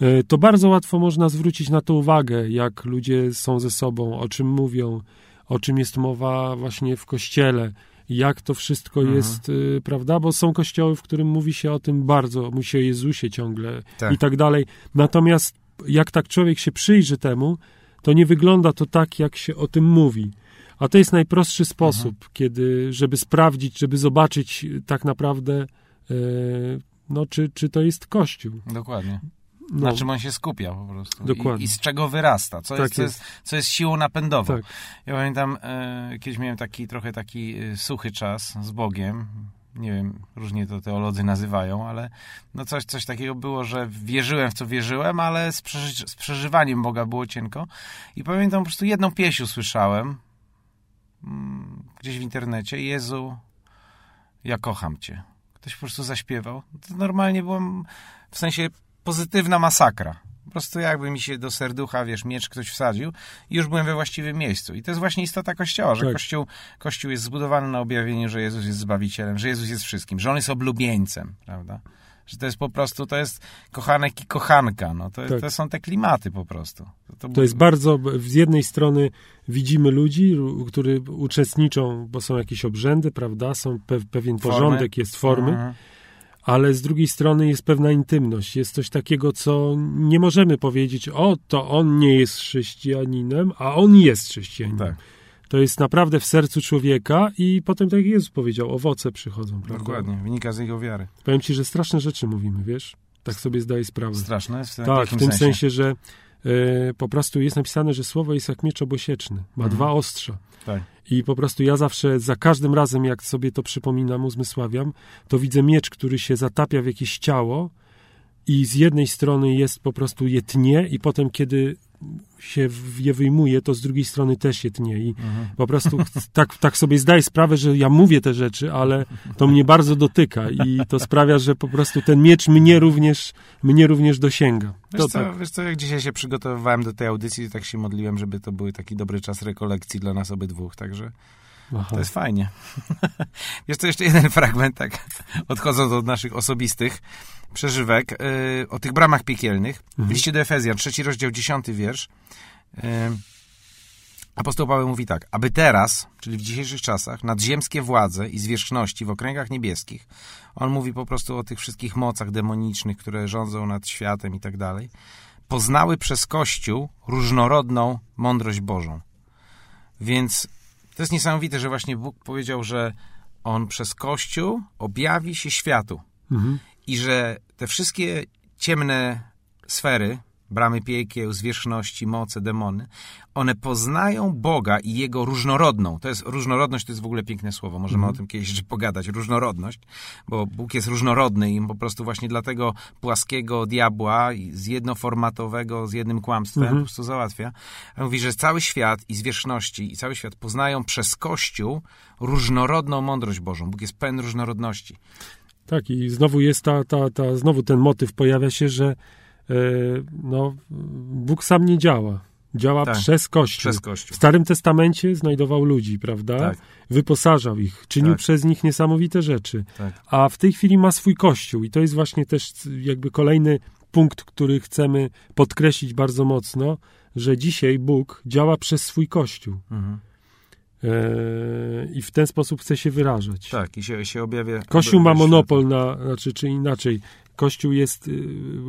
y, to bardzo łatwo można zwrócić na to uwagę, jak ludzie są ze sobą, o czym mówią, o czym jest mowa właśnie w kościele, jak to wszystko Mhm. jest, y, prawda? Bo są kościoły, w którym mówi się o tym bardzo, mówi się o Jezusie ciągle Tak. i tak dalej. Natomiast jak tak człowiek się przyjrzy temu, to nie wygląda to tak, jak się o tym mówi. A to jest najprostszy sposób, Mhm. kiedy, żeby sprawdzić, żeby zobaczyć tak naprawdę, e, no, czy, czy to jest Kościół. Dokładnie. No, Na czym on się skupia po prostu. Dokładnie. I, I z czego wyrasta. Co, Tak jest, co, jest. co jest siłą napędową. Tak. Ja pamiętam, e, kiedyś miałem taki trochę taki e, suchy czas z Bogiem. Nie wiem, różnie to teolodzy nazywają, ale no coś, coś takiego było, że wierzyłem w co wierzyłem, ale z, przeży z przeżywaniem Boga było cienko. I pamiętam po prostu jedną pieśń usłyszałem mm, gdzieś w internecie. Jezu, ja kocham Cię. Ktoś po prostu zaśpiewał. To normalnie było w sensie pozytywna masakra. Po prostu jakby mi się do serducha, wiesz, miecz ktoś wsadził i już byłem we właściwym miejscu. I to jest właśnie istota Kościoła, że Tak. Kościół, Kościół jest zbudowany na objawieniu, że Jezus jest Zbawicielem, że Jezus jest wszystkim, że On jest oblubieńcem, prawda? Że to jest po prostu, to jest kochanek i kochanka, no. To, Tak. to są te klimaty po prostu. To jest bardzo, z jednej strony widzimy ludzi, którzy uczestniczą, bo są jakieś obrzędy, prawda, są pe, pewien Formy. porządek, jest formy, Mhm. Ale z drugiej strony jest pewna intymność, jest coś takiego, co nie możemy powiedzieć, o, to on nie jest chrześcijaninem, a on jest chrześcijaninem. Tak, To jest naprawdę w sercu człowieka i potem, tak jak Jezus powiedział, owoce przychodzą, prawda? dokładnie. Wynika z jego wiary. Powiem ci, że straszne rzeczy mówimy, wiesz? Tak sobie zdaję sprawę. Straszne? W Tak, w tym sensie, że e, po prostu jest napisane, że słowo jest jak miecz obosieczny. Ma Mhm. dwa ostrza. Tak. I po prostu ja zawsze, za każdym razem, jak sobie to przypominam, uzmysławiam, to widzę miecz, który się zatapia w jakieś ciało i z jednej strony jest po prostu je tnie i potem, kiedy się je wyjmuje, to z drugiej strony też je tnie. I Mhm. po prostu tak, tak sobie zdaję sprawę, że ja mówię te rzeczy, ale to mnie bardzo dotyka i to sprawia, że po prostu ten miecz mnie również, mnie również dosięga. Wiesz To co, tak. wiesz co, jak dzisiaj się przygotowywałem do tej audycji, tak się modliłem, żeby to był taki dobry czas rekolekcji dla nas obydwóch, także Aha. To jest fajnie. (laughs) Jest to jeszcze jeden fragment, tak odchodząc od naszych osobistych przeżywek, yy, o tych bramach piekielnych. Mhm. W liście do Efezjan, trzeci rozdział, dziesiąty wiersz. Yy, apostoł Paweł mówi tak, aby teraz, czyli w dzisiejszych czasach, nadziemskie władze i zwierzchności w okręgach niebieskich, on mówi po prostu o tych wszystkich mocach demonicznych, które rządzą nad światem i tak dalej, poznały przez Kościół różnorodną mądrość Bożą. Więc to jest niesamowite, że właśnie Bóg powiedział, że On przez Kościół objawi się światu. Mhm. I że te wszystkie ciemne sfery, bramy piekieł, zwierzchności, moce, demony, one poznają Boga i Jego różnorodną. To jest różnorodność, to jest w ogóle piękne słowo. Możemy mm. o tym kiedyś jeszcze pogadać. Różnorodność, bo Bóg jest różnorodny i po prostu właśnie dlatego płaskiego diabła, z jednoformatowego, z jednym kłamstwem mm -hmm. po prostu załatwia. A mówi, że cały świat i zwierzchności i cały świat poznają przez Kościół różnorodną mądrość Bożą. Bóg jest pełen różnorodności. Tak, i znowu jest ta, ta, ta, znowu ten motyw pojawia się, że no, Bóg sam nie działa. Działa tak, przez, Kościół. przez Kościół. W Starym Testamencie znajdował ludzi, prawda? Tak. Wyposażał ich, czynił tak. przez nich niesamowite rzeczy. Tak. A w tej chwili ma swój Kościół i to jest właśnie też jakby kolejny punkt, który chcemy podkreślić bardzo mocno, że dzisiaj Bóg działa przez swój Kościół. Mhm. E, I w ten sposób chce się wyrażać. Tak, i się, się objawia. Kościół ma monopol na, znaczy, czy inaczej, Kościół jest, y,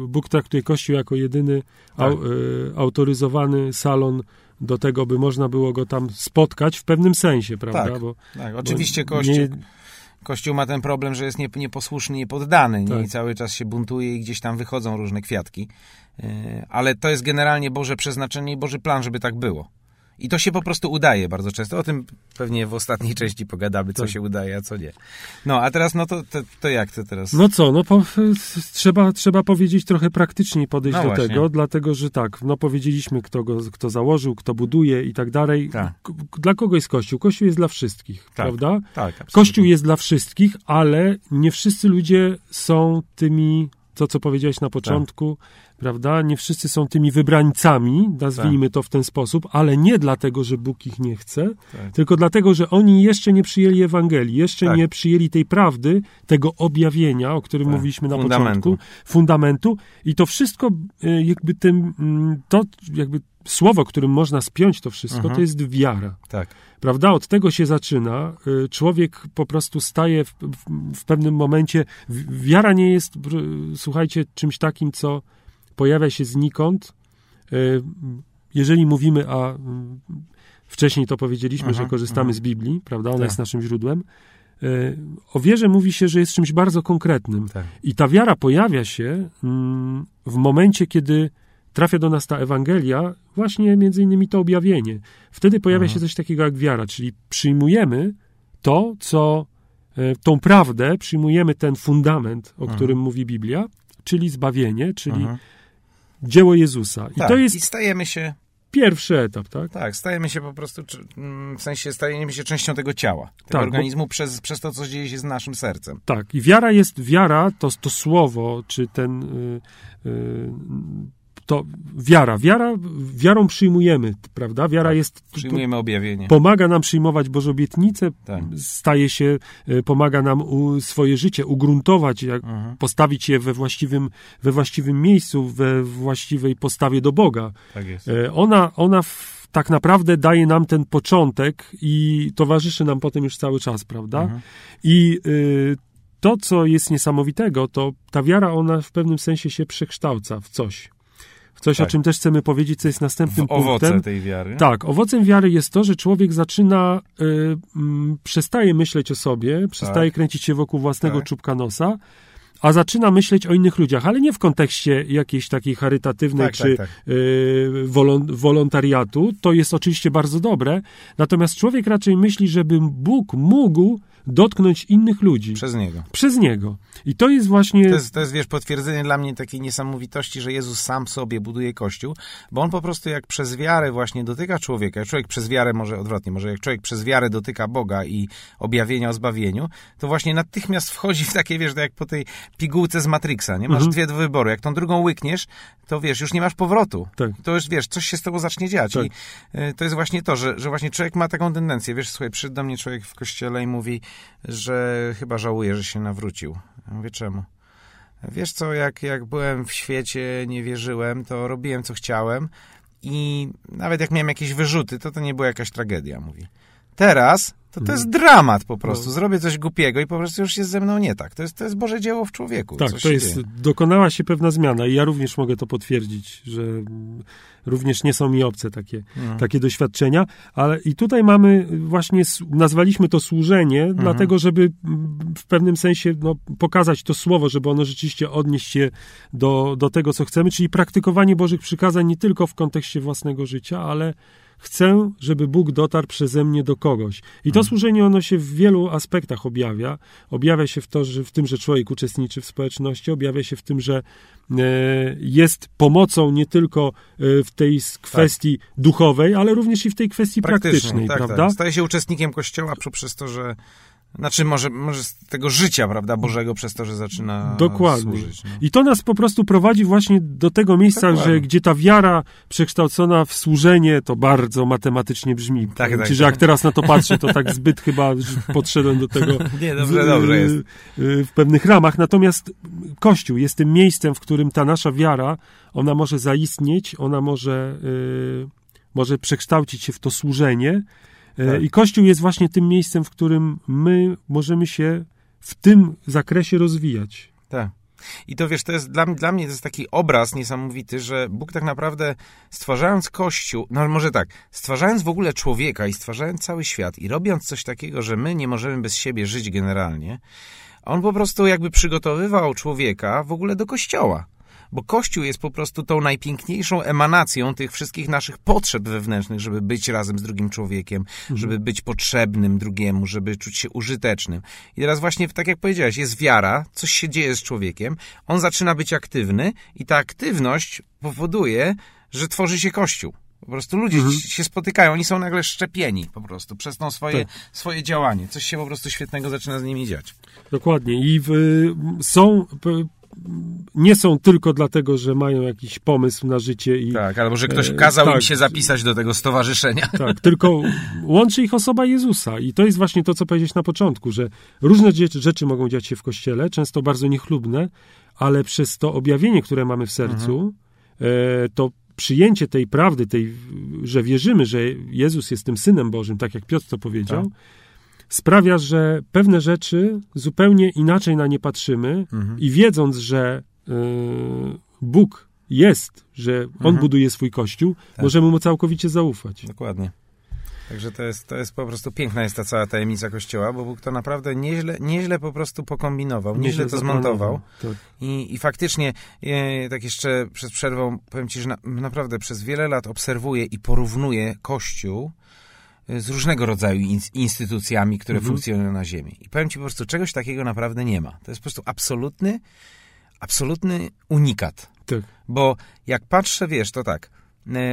Bóg traktuje Kościół jako jedyny tak. au, y, autoryzowany salon do tego, by można było go tam spotkać w pewnym sensie, prawda? Tak, bo, tak. oczywiście bo Kościół... Nie, Kościół ma ten problem, że jest nieposłuszny, niepoddany tak. i cały czas się buntuje i gdzieś tam wychodzą różne kwiatki. Y, ale to jest generalnie Boże przeznaczenie i Boży plan, żeby tak było. I to się po prostu udaje bardzo często. O tym pewnie w ostatniej części pogadamy, co tak. się udaje, a co nie. No, a teraz, no to, to, to jak to teraz? No co, no po, trzeba, trzeba powiedzieć trochę praktycznie podejść no do właśnie. tego, dlatego, że tak, no powiedzieliśmy, kto go, kto założył, kto buduje i tak dalej. Tak. Dla kogo jest Kościół? Kościół jest dla wszystkich, tak. prawda? Tak, absolutnie. Kościół jest dla wszystkich, ale nie wszyscy ludzie są tymi, to co powiedziałeś na początku, tak prawda? Nie wszyscy są tymi wybrańcami, nazwijmy tak. to w ten sposób, ale nie dlatego, że Bóg ich nie chce, tak. tylko dlatego, że oni jeszcze nie przyjęli Ewangelii, jeszcze tak. nie przyjęli tej prawdy, tego objawienia, o którym tak. mówiliśmy na fundamentu. początku, fundamentu i to wszystko e, jakby tym, mm, to jakby słowo, którym można spiąć to wszystko, mhm. to jest wiara. Tak. Prawda? Od tego się zaczyna. E, człowiek po prostu staje w, w, w pewnym momencie. Wiara nie jest, słuchajcie, czymś takim, co pojawia się znikąd. E, jeżeli mówimy, a wcześniej to powiedzieliśmy, aha, że korzystamy aha. z Biblii, prawda? Ona tak. jest naszym źródłem. E, o wierze mówi się, że jest czymś bardzo konkretnym. Tak. I ta wiara pojawia się w momencie, kiedy trafia do nas ta Ewangelia, właśnie między innymi to objawienie. Wtedy pojawia Aha. się coś takiego jak wiara, czyli przyjmujemy to, co, e, tą prawdę, przyjmujemy ten fundament, o Aha. którym mówi Biblia, czyli zbawienie, czyli Aha dzieło Jezusa. I tak, to jest. I stajemy się. Pierwszy etap, tak? Tak, stajemy się po prostu, mm, w sensie stajemy się częścią tego ciała, tego tak, organizmu bo... przez, przez to, co dzieje się z naszym sercem. Tak, i wiara jest, wiara to, to słowo, czy ten, y, y, to wiara. Wiara, wiarą przyjmujemy, prawda? Wiara tak, jest... Przyjmujemy objawienie. Pomaga nam przyjmować Boże obietnice, tak. staje się, e, pomaga nam u, swoje życie ugruntować, jak, mhm. postawić je we właściwym, we właściwym miejscu, we właściwej postawie do Boga. Tak jest. E, ona, ona w, tak naprawdę daje nam ten początek i towarzyszy nam potem już cały czas, prawda? Mhm. I y, to, co jest niesamowitego, to ta wiara, ona w pewnym sensie się przekształca w coś. Coś, tak. o czym też chcemy powiedzieć, co jest następnym w owoce punktem. tej wiary. Tak, owocem wiary jest to, że człowiek zaczyna, y, y, przestaje myśleć o sobie, przestaje tak. kręcić się wokół własnego tak. czubka nosa, a zaczyna myśleć o innych ludziach, ale nie w kontekście jakiejś takiej charytatywnej tak, czy tak, tak. Y, wolontariatu. To jest oczywiście bardzo dobre, natomiast człowiek raczej myśli, żeby Bóg mógł dotknąć innych ludzi. Przez niego. Przez niego. I to jest właśnie... To jest, to jest, wiesz, potwierdzenie dla mnie takiej niesamowitości, że Jezus sam sobie buduje Kościół, bo On po prostu jak przez wiarę właśnie dotyka człowieka, jak człowiek przez wiarę, może odwrotnie, może jak człowiek przez wiarę dotyka Boga i objawienia o zbawieniu, to właśnie natychmiast wchodzi w takie, wiesz, tak jak po tej pigułce z Matrixa, nie? Masz Mhm. dwie do wyboru. Jak tą drugą łykniesz, to wiesz, już nie masz powrotu. Tak. To już, wiesz, coś się z tobą zacznie dziać. Tak. I y, to jest właśnie to, że, że właśnie człowiek ma taką tendencję. Wiesz, słuchaj, przyszedł do mnie człowiek w kościele i mówi, że chyba żałuje, że się nawrócił. Ja mówię, czemu? Wiesz co, jak, jak byłem w świecie, nie wierzyłem, to robiłem, co chciałem i nawet jak miałem jakieś wyrzuty, to to nie była jakaś tragedia, mówi. Teraz to to jest dramat po prostu. No. Zrobię coś głupiego i po prostu już jest ze mną nie tak. To jest, to jest Boże dzieło w człowieku. Tak, to jest, dzieje. dokonała się pewna zmiana i ja również mogę to potwierdzić, że również nie są mi obce takie, Mhm. takie doświadczenia, ale i tutaj mamy właśnie, nazwaliśmy to służenie, Mhm. dlatego żeby w pewnym sensie no, pokazać to słowo, żeby ono rzeczywiście odnieść się do, do tego, co chcemy, czyli praktykowanie Bożych przykazań nie tylko w kontekście własnego życia, ale Chcę, żeby Bóg dotarł przeze mnie do kogoś. I to służenie ono się w wielu aspektach objawia. Objawia się w, to, że w tym, że człowiek uczestniczy w społeczności, objawia się w tym, że e, jest pomocą nie tylko e, w tej s- kwestii duchowej, ale również i w tej kwestii praktycznej, tak, prawda? Tak. Staje się uczestnikiem kościoła przez to, że. Znaczy, może, może z tego życia, prawda, Bożego, przez to, że zaczyna Dokładnie. służyć. No. I to nas po prostu prowadzi właśnie do tego miejsca, Dokładnie. że gdzie ta wiara przekształcona w służenie, to bardzo matematycznie brzmi. Tak, Powiem tak, ci, że tak. jak teraz na to patrzę, to tak zbyt chyba że podszedłem do tego (laughs) Nie, dobrze, w, dobrze jest. w pewnych ramach. Natomiast Kościół jest tym miejscem, w którym ta nasza wiara, ona może zaistnieć, ona może, y, może przekształcić się w to służenie. Y, Tak. I Kościół jest właśnie tym miejscem, w którym my możemy się w tym zakresie rozwijać. Tak. I to wiesz, to jest dla, mnie- dla mnie to jest taki obraz niesamowity, że Bóg tak naprawdę stwarzając Kościół, no może tak, stwarzając w ogóle człowieka i stwarzając cały świat i robiąc coś takiego, że my nie możemy bez siebie żyć generalnie, on po prostu jakby przygotowywał człowieka w ogóle do Kościoła. Bo Kościół jest po prostu tą najpiękniejszą emanacją tych wszystkich naszych potrzeb wewnętrznych, żeby być razem z drugim człowiekiem, żeby być potrzebnym drugiemu, żeby czuć się użytecznym. I teraz właśnie, tak jak powiedziałeś, jest wiara, coś się dzieje z człowiekiem, on zaczyna być aktywny i ta aktywność powoduje, że tworzy się Kościół. Po prostu ludzie się spotykają, oni są nagle szczepieni po prostu przez tą swoje, Tak. swoje działanie. Coś się po prostu świetnego zaczyna z nimi dziać. Dokładnie. I w, są, nie są tylko dlatego, że mają jakiś pomysł na życie i Tak, albo że ktoś E, kazał im tak. się zapisać do tego stowarzyszenia. Tak, tylko łączy ich osoba Jezusa. I to jest właśnie to, co powiedziałeś na początku, że różne rzeczy mogą dziać się w kościele, często bardzo niechlubne, ale przez to objawienie, które mamy w sercu, e, to przyjęcie tej prawdy, tej, że wierzymy, że Jezus jest tym synem Bożym, tak jak Piotr to powiedział, Tak. Sprawia, że pewne rzeczy zupełnie inaczej na nie patrzymy Mhm. i wiedząc, że e, Bóg jest, że On Mhm. buduje swój kościół, Tak. możemy mu całkowicie zaufać. Dokładnie. Także to jest, to jest po prostu piękna jest ta cała tajemnica Kościoła, bo Bóg to naprawdę nieźle, nieźle po prostu pokombinował, nieźle, to zmontował. Tak. I, I faktycznie, e, tak jeszcze przed przerwą, powiem Ci, że na, naprawdę przez wiele lat obserwuję i porównuję Kościół z różnego rodzaju ins- instytucjami, które Mhm. funkcjonują na Ziemi. I powiem Ci po prostu, czegoś takiego naprawdę nie ma. To jest po prostu absolutny, absolutny unikat. Tak. Bo jak patrzę, wiesz, to tak,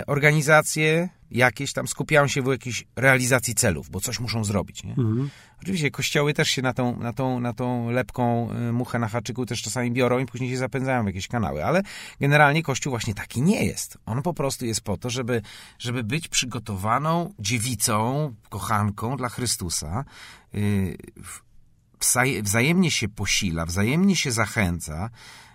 organizacje jakieś tam skupiają się w jakiejś realizacji celów, bo coś muszą zrobić, nie? Mhm. Oczywiście kościoły też się na tą, na tą, na tą lepką y, muchę na haczyku też czasami biorą i później się zapędzają w jakieś kanały, ale generalnie kościół właśnie taki nie jest. On po prostu jest po to, żeby, żeby być przygotowaną dziewicą, kochanką dla Chrystusa, wzaje- wzajemnie się posila, wzajemnie się zachęca.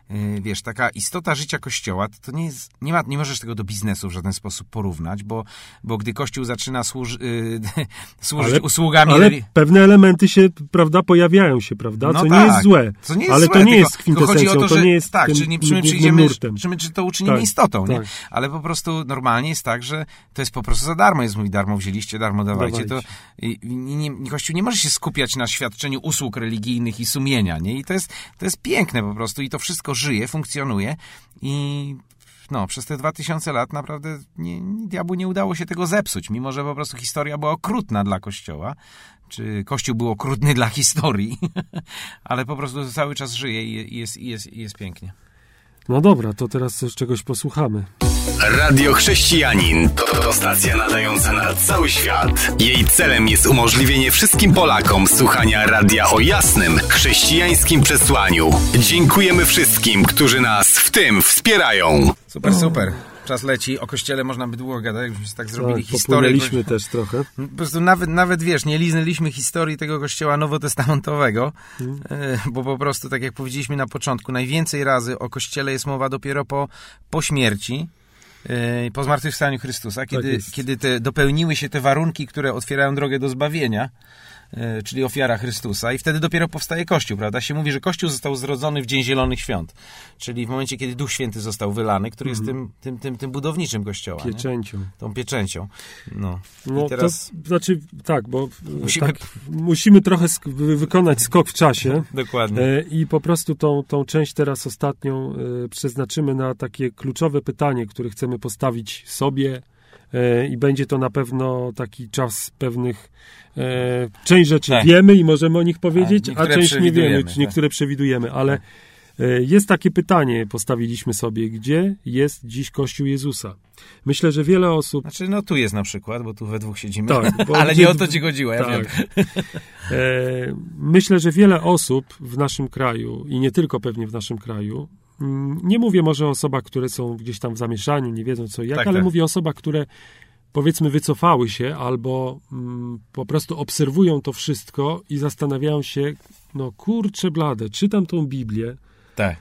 Yy, Wiesz, taka istota życia Kościoła, to, nie jest, nie, ma, nie możesz tego do biznesu w żaden sposób porównać, bo, bo gdy Kościół zaczyna służ, yy, (laughs) służyć Ale- usługami... Ale pewne elementy się, prawda, pojawiają się, prawda? No co nie tak. jest złe. Co nie jest ale złe, to nie tylko- jest tylko chodzi o kwintesencją, to, to, że, nie jest tak, tym czy, nie, czy my przyjdziemy, czy, my, czy to uczynimy Tak, istotą, nie? tak. Ale po prostu normalnie jest tak, że to jest po prostu za darmo. Jest mówi, darmo wzięliście, darmo dawajcie. Dawajcie. To, i, nie, Kościół nie może się skupiać na świadczeniu usług religijnych i sumienia, nie? I to jest, to jest piękne po prostu i to wszystko żyje, funkcjonuje i no, przez te 2000 lat naprawdę nie, diabłu nie udało się tego zepsuć, mimo że po prostu historia była okrutna dla Kościoła, czy Kościół był okrutny dla historii, (laughs) ale po prostu cały czas żyje i jest, i jest, i jest pięknie. No dobra, to teraz czegoś posłuchamy. Radio Chrześcijanin to, to stacja nadająca na cały świat. Jej celem jest umożliwienie wszystkim Polakom słuchania radia o jasnym, chrześcijańskim przesłaniu. Dziękujemy wszystkim, którzy nas w tym wspierają. Super, super. Czas leci. O kościele można by długo gadać, jakbyśmy tak zrobili Tak, historię. popłynęliśmy też trochę. Po prostu nawet, nawet wiesz, nie liznęliśmy historii tego kościoła nowotestamentowego, e, bo po prostu, tak jak powiedzieliśmy na początku, najwięcej razy o kościele jest mowa dopiero po, po śmierci, po zmartwychwstaniu Chrystusa, kiedy, jest. kiedy te, dopełniły się te warunki, które otwierają drogę do zbawienia, czyli ofiara Chrystusa i wtedy dopiero powstaje Kościół, prawda? Się mówi, że Kościół został zrodzony w Dzień Zielonych Świąt, czyli w momencie, kiedy Duch Święty został wylany, który jest tym, tym, tym, tym budowniczym Kościoła, nie? Pieczęcią. tą pieczęcią. No. No I teraz to znaczy, tak, bo Musimy- tak, musimy trochę sk- wy- wykonać skok w czasie. (laughs) dokładnie. E, I po prostu tą, tą część teraz ostatnią e, przeznaczymy na takie kluczowe pytanie, które chcemy postawić sobie e, i będzie to na pewno taki czas pewnych e, część rzeczy Tak. wiemy i możemy o nich powiedzieć, a niektóre część nie wiemy, czy tak. niektóre przewidujemy, ale e, jest takie pytanie, postawiliśmy sobie, gdzie jest dziś Kościół Jezusa? Myślę, że wiele osób Znaczy, no tu jest na przykład, bo tu we dwóch siedzimy. Tak, (laughs) Ale gdzie- nie o to ci chodziło, ja wiem. Tak. E, myślę, że wiele osób w naszym kraju i nie tylko pewnie w naszym kraju, nie mówię może o osobach, które są gdzieś tam w zamieszaniu, nie wiedzą co i jak, Tak, ale tak. mówię o osobach, które powiedzmy wycofały się albo mm, po prostu obserwują to wszystko i zastanawiają się, no kurczę blade, czytam tą Biblię, Tak.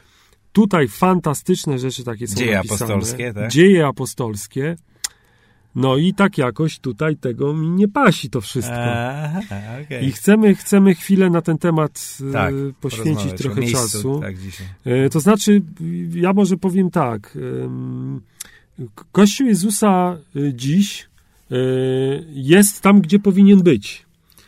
tutaj fantastyczne rzeczy takie są Dzieje napisane. apostolskie, tak? Dzieje apostolskie. No i tak jakoś tutaj tego mi nie pasi to wszystko. Aha, okej. I chcemy, chcemy chwilę na ten temat e, Tak, poświęcić trochę miejscu, czasu. Tak, dzisiaj. E, To znaczy, ja może powiem tak. Kościół Jezusa e, dziś jest tam, gdzie powinien być.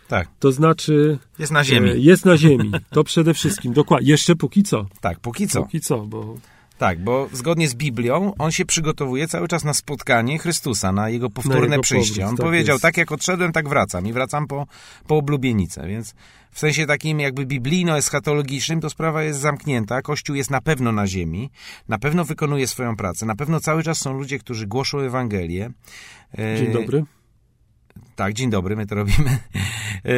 Tak. To znaczy, Jest na ziemi. jest na ziemi. To przede wszystkim. Dokładnie. Jeszcze póki co. Tak, póki co. Póki co, bo Tak, bo zgodnie z Biblią on się przygotowuje cały czas na spotkanie Chrystusa, na jego powtórne jego przyjście. powrót, on tak powiedział, jest. tak jak odszedłem, tak wracam. I wracam po, po oblubienicę, więc w sensie takim jakby biblijno-eschatologicznym to sprawa jest zamknięta. Kościół jest na pewno na ziemi, na pewno wykonuje swoją pracę, na pewno cały czas są ludzie, którzy głoszą Ewangelię. E, dzień dobry. Tak, dzień dobry, my to robimy. E,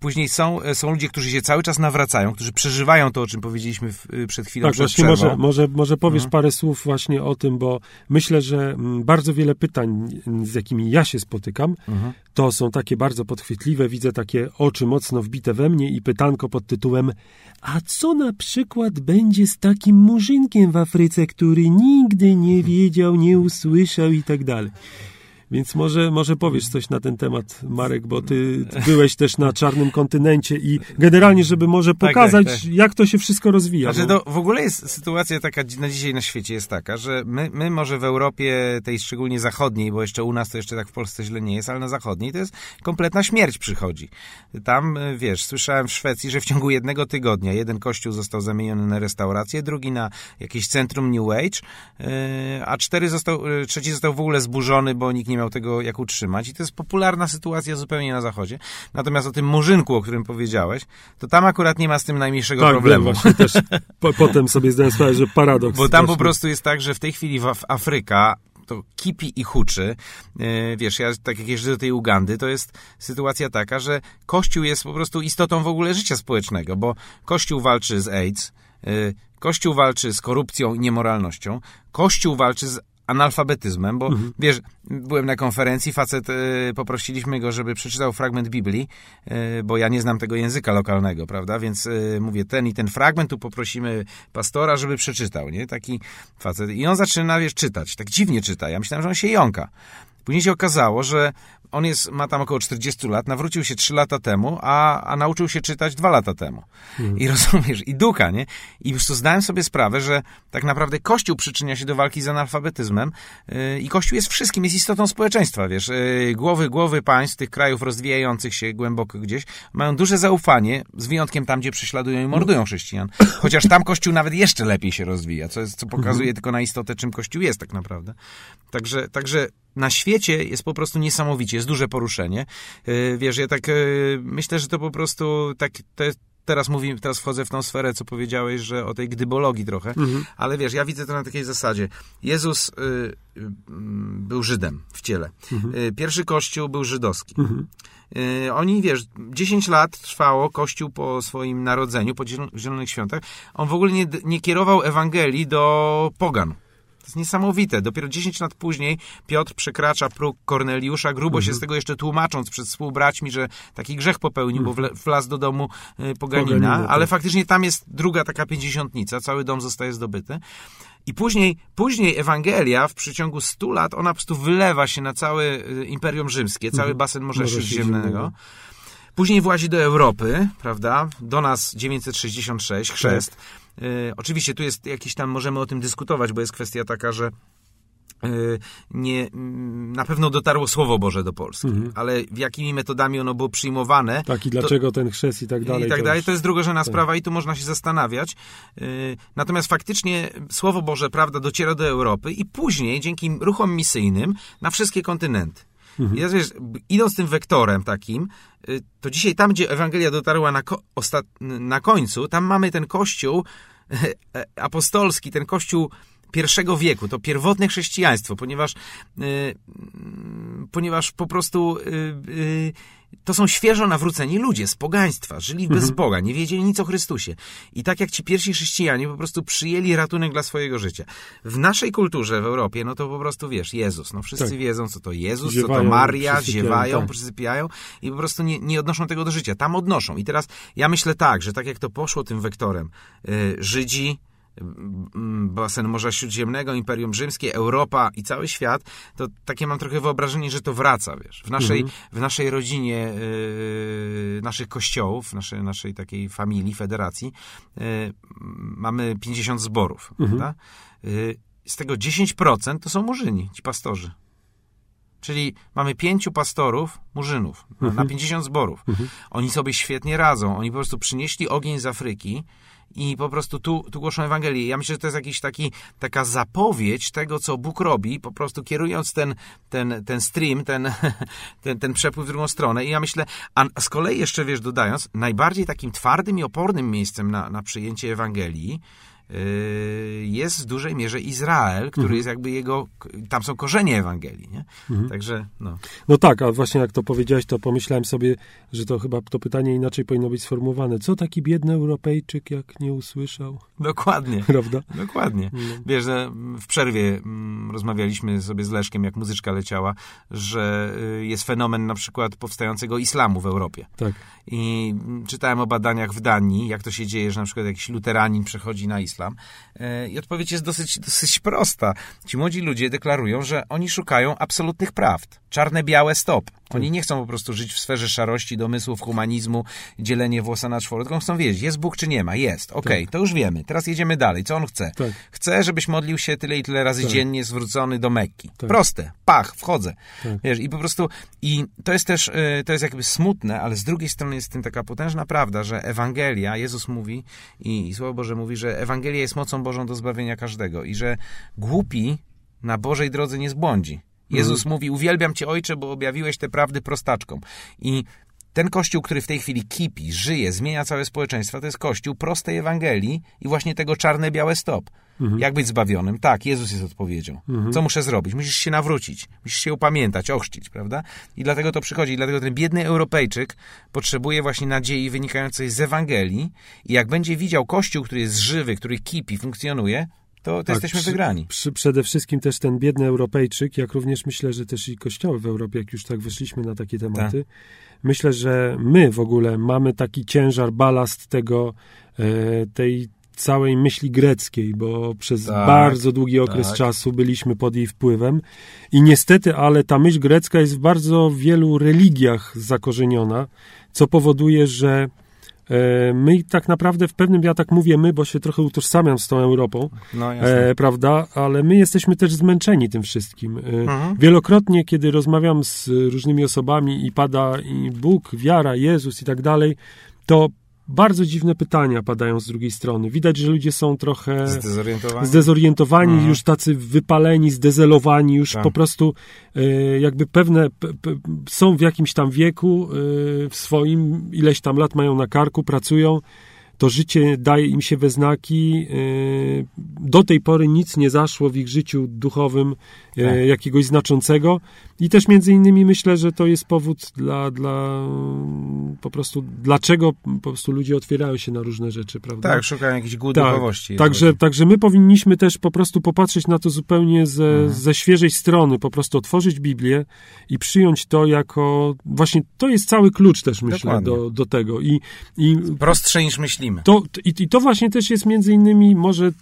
Później są, są ludzie, którzy się cały czas nawracają, którzy przeżywają to, o czym powiedzieliśmy w, przed chwilą, Tak, właśnie przerwą. może, może, może powiesz Mhm. parę słów właśnie o tym, bo myślę, że mm, bardzo wiele pytań, mm, z jakimi ja się spotykam, Mhm. to są takie bardzo podchwytliwe. Widzę takie oczy mocno wbite we mnie i pytanko pod tytułem A co na przykład będzie z takim murzynkiem w Afryce, który nigdy nie (laughs) wiedział, nie usłyszał i tak dalej. Więc może, może powiesz coś na ten temat, Marek, bo ty byłeś też na czarnym kontynencie i generalnie, żeby może tak, pokazać, tak. jak to się wszystko rozwija. Znaczy bo- to w ogóle jest sytuacja taka na dzisiaj na świecie jest taka, że my, my może w Europie, tej szczególnie zachodniej, bo jeszcze u nas to jeszcze tak w Polsce źle nie jest, ale na zachodniej to jest kompletna śmierć przychodzi. Tam, y, wiesz, słyszałem w Szwecji, że w ciągu jednego tygodnia jeden kościół został zamieniony na restaurację, drugi na jakieś centrum New Age, y, a cztery został, y, trzeci został w ogóle zburzony, bo nikt nie miał tego jak utrzymać. I to jest popularna sytuacja zupełnie na zachodzie. Natomiast o tym murzynku, o którym powiedziałeś, to tam akurat nie ma z tym najmniejszego tak, problemu. Wiem, też po, potem sobie zdałem sprawę, że paradoks. Bo tam po prostu jest tak, że w tej chwili w Af- Afryka to kipi i huczy. Yy, Wiesz, ja tak jak jeżdżę do tej Ugandy, to jest sytuacja taka, że Kościół jest po prostu istotą w ogóle życia społecznego, bo Kościół walczy z AIDS, yy, Kościół walczy z korupcją i niemoralnością, Kościół walczy z analfabetyzmem, bo wiesz, byłem na konferencji, facet, y, poprosiliśmy go, żeby przeczytał fragment Biblii, y, bo ja nie znam tego języka lokalnego, prawda, więc y, mówię, ten i ten fragment, tu poprosimy pastora, żeby przeczytał, nie, taki facet. I on zaczyna, wiesz, czytać, tak dziwnie czyta, ja myślałem, że on się jąka. Później się okazało, że on jest, ma tam około 40 lat, nawrócił się 3 lata temu, a, a nauczył się czytać 2 lata temu. I (laughs) rozumiesz, i ducha, nie? I po prostu zdałem sobie sprawę, że tak naprawdę Kościół przyczynia się do walki z analfabetyzmem yy, i Kościół jest wszystkim, jest istotą społeczeństwa, wiesz. Yy, głowy, głowy państw tych krajów rozwijających się głęboko gdzieś mają duże zaufanie, z wyjątkiem tam, gdzie prześladują i mordują chrześcijan. Chociaż tam Kościół nawet jeszcze lepiej się rozwija, co, jest, co pokazuje tylko na istotę, czym Kościół jest tak naprawdę. Także, także na świecie jest po prostu niesamowicie, jest duże poruszenie. Yy, Wiesz, ja tak yy, myślę, że to po prostu tak, jest, teraz mówię, teraz wchodzę w tą sferę, co powiedziałeś, że o tej gdybologii trochę, ale wiesz, ja widzę to na takiej zasadzie. Jezus yy, mm, był Żydem w ciele. Mhm. Y, Pierwszy kościół był żydowski. Y, Oni, wiesz, 10 lat trwało kościół po swoim narodzeniu, po ziel- Zielonych Świątach. On w ogóle nie, nie kierował Ewangelii do pogan. To jest niesamowite. Dopiero 10 lat później Piotr przekracza próg Korneliusza, grubo się z tego jeszcze tłumacząc przed współbraćmi, że taki grzech popełnił, bo wle- wlazł do domu y, poganina, Poganina, ale tak. faktycznie tam jest druga taka pięćdziesiątnica, cały dom zostaje zdobyty. I później, później Ewangelia w przeciągu 100 lat, ona po prostu wylewa się na całe y, Imperium Rzymskie, cały basen Morza Śródziemnego. Później włazi do Europy, prawda? Do nas 966, chrzest. Y, oczywiście tu jest jakiś tam, możemy o tym dyskutować, bo jest kwestia taka, że y, nie, mm, na pewno dotarło Słowo Boże do Polski, ale w jakimi metodami ono było przyjmowane, Tak, i dlaczego ten chrzest i tak dalej. i tak to dalej. To jest drugorzędna tak. sprawa i tu można się zastanawiać. Yy, Natomiast faktycznie Słowo Boże, prawda, dociera do Europy i później, dzięki ruchom misyjnym, na wszystkie kontynenty. Mhm. I ja wiesz, idąc tym wektorem takim, y, to dzisiaj tam, gdzie Ewangelia dotarła na, ko- na końcu, tam mamy ten kościół e, apostolski, ten kościół pierwszego wieku, to pierwotne chrześcijaństwo, ponieważ, y, mm, ponieważ po prostu y, y, to są świeżo nawróceni ludzie z pogaństwa, żyli bez Boga, nie wiedzieli nic o Chrystusie. I tak jak ci pierwsi chrześcijanie po prostu przyjęli ratunek dla swojego życia. W naszej kulturze w Europie, no to po prostu wiesz, Jezus. No wszyscy Tak. wiedzą, co to Jezus, co to Ziewają, Maria, ziewają, tak. przysypiają i po prostu nie, nie odnoszą tego do życia. Tam odnoszą. I teraz ja myślę tak, że tak jak to poszło tym wektorem, y, Żydzi, basen Morza Śródziemnego, Imperium Rzymskie, Europa i cały świat, to takie mam trochę wyobrażenie, że to wraca, wiesz. W naszej, Mhm. w naszej rodzinie, yy, naszych kościołów, naszej, naszej takiej familii, federacji, yy, mamy 50 zborów, Mhm. prawda? Yy, z tego 10% to są murzyni, ci pastorzy. Czyli mamy pięciu pastorów, murzynów, na- Mhm. na 50 zborów. Oni sobie świetnie radzą. Oni po prostu przynieśli ogień z Afryki i po prostu tu, tu głoszą Ewangelię. Ja myślę, że to jest jakiś taki, taka zapowiedź tego, co Bóg robi, po prostu kierując ten, ten, ten stream, ten, (laughs) ten, ten przepływ w drugą stronę. I ja myślę, a z kolei jeszcze, wiesz, dodając, najbardziej takim twardym i opornym miejscem na, na przyjęcie Ewangelii jest w dużej mierze Izrael, który jest jakby jego, tam są korzenie Ewangelii, nie? Także, no. No tak, a właśnie jak to powiedziałeś, to pomyślałem sobie, że to chyba to pytanie inaczej powinno być sformułowane. Co taki biedny Europejczyk, jak nie usłyszał? Dokładnie. (laughs) Prawda? Dokładnie. Wiesz, że w przerwie mm, rozmawialiśmy sobie z Leszkiem, jak muzyczka leciała, że y, jest fenomen na przykład powstającego islamu w Europie. Tak. I mm, czytałem o badaniach w Danii, jak to się dzieje, że na przykład jakiś luteranin przechodzi na islam. E, I odpowiedź jest dosyć, dosyć prosta. Ci młodzi ludzie deklarują, że oni szukają absolutnych prawd. Czarne, białe, stop. Oni nie chcą po prostu żyć w sferze szarości, domysłów, humanizmu, dzielenie włosa na czworo, tylko chcą wiedzieć, jest Bóg czy nie ma? Jest. Okej, to już wiemy. Teraz jedziemy dalej. Co on chce? Tak. Chce, żebyś modlił się tyle i tyle razy Tak. dziennie, zwrócony do Mekki. Tak. Proste. Pach, wchodzę. Tak. Wiesz, i po prostu, i to jest też, y, to jest jakby smutne, ale z drugiej strony jest w tym taka potężna prawda, że Ewangelia, Jezus mówi i, i Słowo Boże mówi, że Ewangelia jest mocą Bożą do zbawienia każdego i że głupi na Bożej drodze nie zbłądzi. Jezus mówi, uwielbiam Cię Ojcze, bo objawiłeś te prawdy prostaczkom. I ten kościół, który w tej chwili kipi, żyje, zmienia całe społeczeństwo, to jest kościół prostej Ewangelii i właśnie tego czarne-białe stop. Jak być zbawionym? Tak, Jezus jest odpowiedzią. Co muszę zrobić? Musisz się nawrócić, musisz się upamiętać, ochrzcić, prawda? I dlatego to przychodzi. I dlatego ten biedny Europejczyk potrzebuje właśnie nadziei wynikającej z Ewangelii i jak będzie widział kościół, który jest żywy, który kipi, funkcjonuje, to, to Tak, jesteśmy przy- wygrani. Przy, przede wszystkim też ten biedny Europejczyk, jak również myślę, że też i kościoły w Europie, jak już tak wyszliśmy na takie tematy, myślę, że my w ogóle mamy taki ciężar, balast tego, e, tej całej myśli greckiej, bo przez Tak, bardzo długi okres tak. czasu byliśmy pod jej wpływem i niestety, ale ta myśl grecka jest w bardzo wielu religiach zakorzeniona, co powoduje, że e, my tak naprawdę w pewnym, ja tak mówię my, bo się trochę utożsamiam z tą Europą, No e, prawda? Ale my jesteśmy też zmęczeni tym wszystkim. E, Mhm. Wielokrotnie, kiedy rozmawiam z różnymi osobami i pada i Bóg, wiara, Jezus i tak dalej, to bardzo dziwne pytania padają z drugiej strony. Widać, że ludzie są trochę Zdezorientowani? zdezorientowani, Mhm. już tacy wypaleni, zdezelowani, już Tak. po prostu e, jakby pewne p, p, są w jakimś tam wieku e, w swoim, ileś tam lat mają na karku, pracują, to życie daje im się we znaki. y, Do tej pory nic nie zaszło w ich życiu duchowym y, Tak. jakiegoś znaczącego. I też między innymi myślę, że to jest powód dla, dla po prostu, dlaczego po prostu ludzie otwierają się na różne rzeczy, prawda? Tak, szukają jakiejś głębi Tak, duchowości. Także, także my powinniśmy też po prostu popatrzeć na to zupełnie ze, Mhm. ze świeżej strony, po prostu otworzyć Biblię i przyjąć to jako. Właśnie to jest cały klucz też, myślę, Dokładnie. do, do tego. I, i, Prostsze niż myślimy. To, i, I to właśnie też jest między innymi może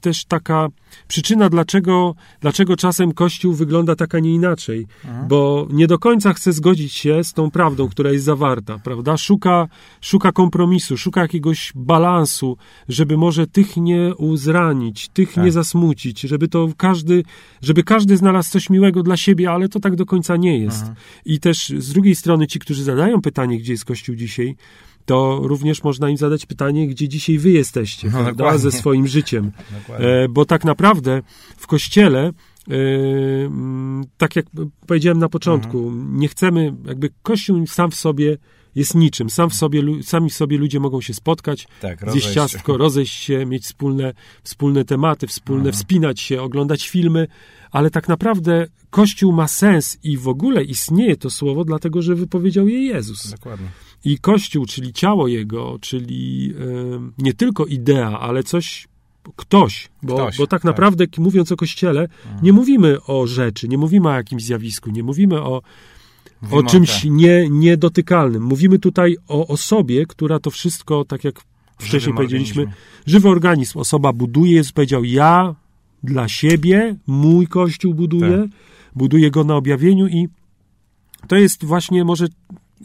też taka przyczyna, dlaczego, dlaczego czasem Kościół wygląda tak, a nie inaczej. Mhm. Bo nie do końca chce zgodzić się z tą prawdą, która jest zawarta, prawda? Szuka, szuka kompromisu, szuka jakiegoś balansu, żeby może tych nie uzranić, tych Tak. nie zasmucić, żeby to każdy, żeby każdy znalazł coś miłego dla siebie, ale to tak do końca nie jest. Mhm. I też z drugiej strony ci, którzy zadają pytanie, gdzie jest Kościół dzisiaj, to również można im zadać pytanie, gdzie dzisiaj wy jesteście, No, prawda? dokładnie. Ze swoim życiem. E, bo tak naprawdę w kościele, e, tak jak powiedziałem na początku, Mhm. nie chcemy, jakby kościół sam w sobie jest niczym. Sam w sobie, sami w sobie ludzie mogą się spotkać, Tak, zjeść rozejść ciastko, rozejść się, mieć wspólne, wspólne tematy, wspólne, Mhm. wspinać się, oglądać filmy, ale tak naprawdę Kościół ma sens i w ogóle istnieje to słowo, dlatego że wypowiedział je Jezus. Dokładnie. I Kościół, czyli ciało Jego, czyli em, nie tylko idea, ale coś, ktoś, bo, Ktoś, bo tak tak. naprawdę mówiąc o Kościele, nie mówimy o rzeczy, nie mówimy o jakimś zjawisku, nie mówimy o, o Mówimy o czymś te- nie, niedotykalnym. Mówimy tutaj o osobie, która to wszystko, tak jak wcześniej żywym powiedzieliśmy, organizmie. żywy organizm. Osoba buduje, Jezus powiedział, ja dla siebie, mój Kościół buduję, Tak. buduję go na objawieniu i to jest właśnie może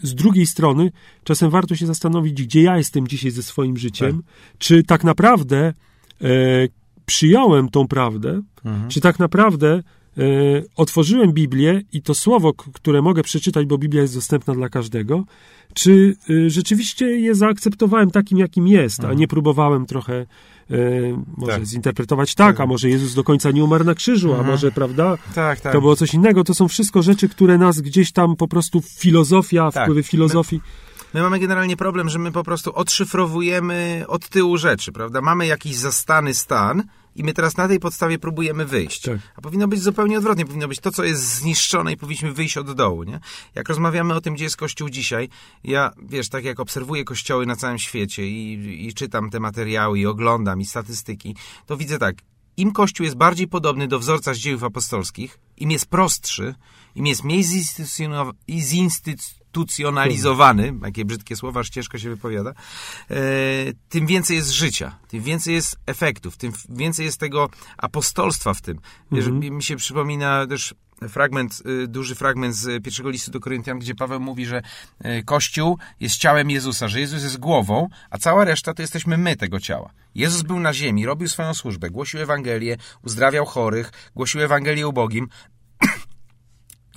z drugiej strony, czasem warto się zastanowić, gdzie ja jestem dzisiaj ze swoim życiem, czy tak naprawdę e, przyjąłem tą prawdę, Mhm. czy tak naprawdę e, otworzyłem Biblię i to słowo, które mogę przeczytać, bo Biblia jest dostępna dla każdego, czy e, rzeczywiście je zaakceptowałem takim, jakim jest, a nie próbowałem trochę e, może Tak. zinterpretować tak, a może Jezus do końca nie umarł na krzyżu, a może, prawda, Tak, tak. to było coś innego. To są wszystko rzeczy, które nas gdzieś tam po prostu filozofia, Tak. wpływy filozofii. My mamy generalnie problem, że my po prostu odszyfrowujemy od tyłu rzeczy, prawda? Mamy jakiś zastany stan i my teraz na tej podstawie próbujemy wyjść. Tak. A powinno być zupełnie odwrotnie. Powinno być to, co jest zniszczone i powinniśmy wyjść od dołu, nie? Jak rozmawiamy o tym, gdzie jest Kościół dzisiaj, ja, wiesz, tak jak obserwuję kościoły na całym świecie i, i czytam te materiały i oglądam i statystyki, to widzę tak, im Kościół jest bardziej podobny do wzorca z dziejów apostolskich, im jest prostszy, im jest mniej zinstytucjonowa- i zinstytucjonalizowany, jakie brzydkie słowa, aż ciężko się wypowiada, e, tym więcej jest życia, tym więcej jest efektów, tym więcej jest tego apostolstwa w tym. Wiesz, Mi się przypomina też fragment, y, duży fragment z pierwszego listu do Koryntian, gdzie Paweł mówi, że y, Kościół jest ciałem Jezusa, że Jezus jest głową, a cała reszta to jesteśmy my tego ciała. Jezus był na ziemi, robił swoją służbę, głosił Ewangelię, uzdrawiał chorych, głosił Ewangelię ubogim, (coughs)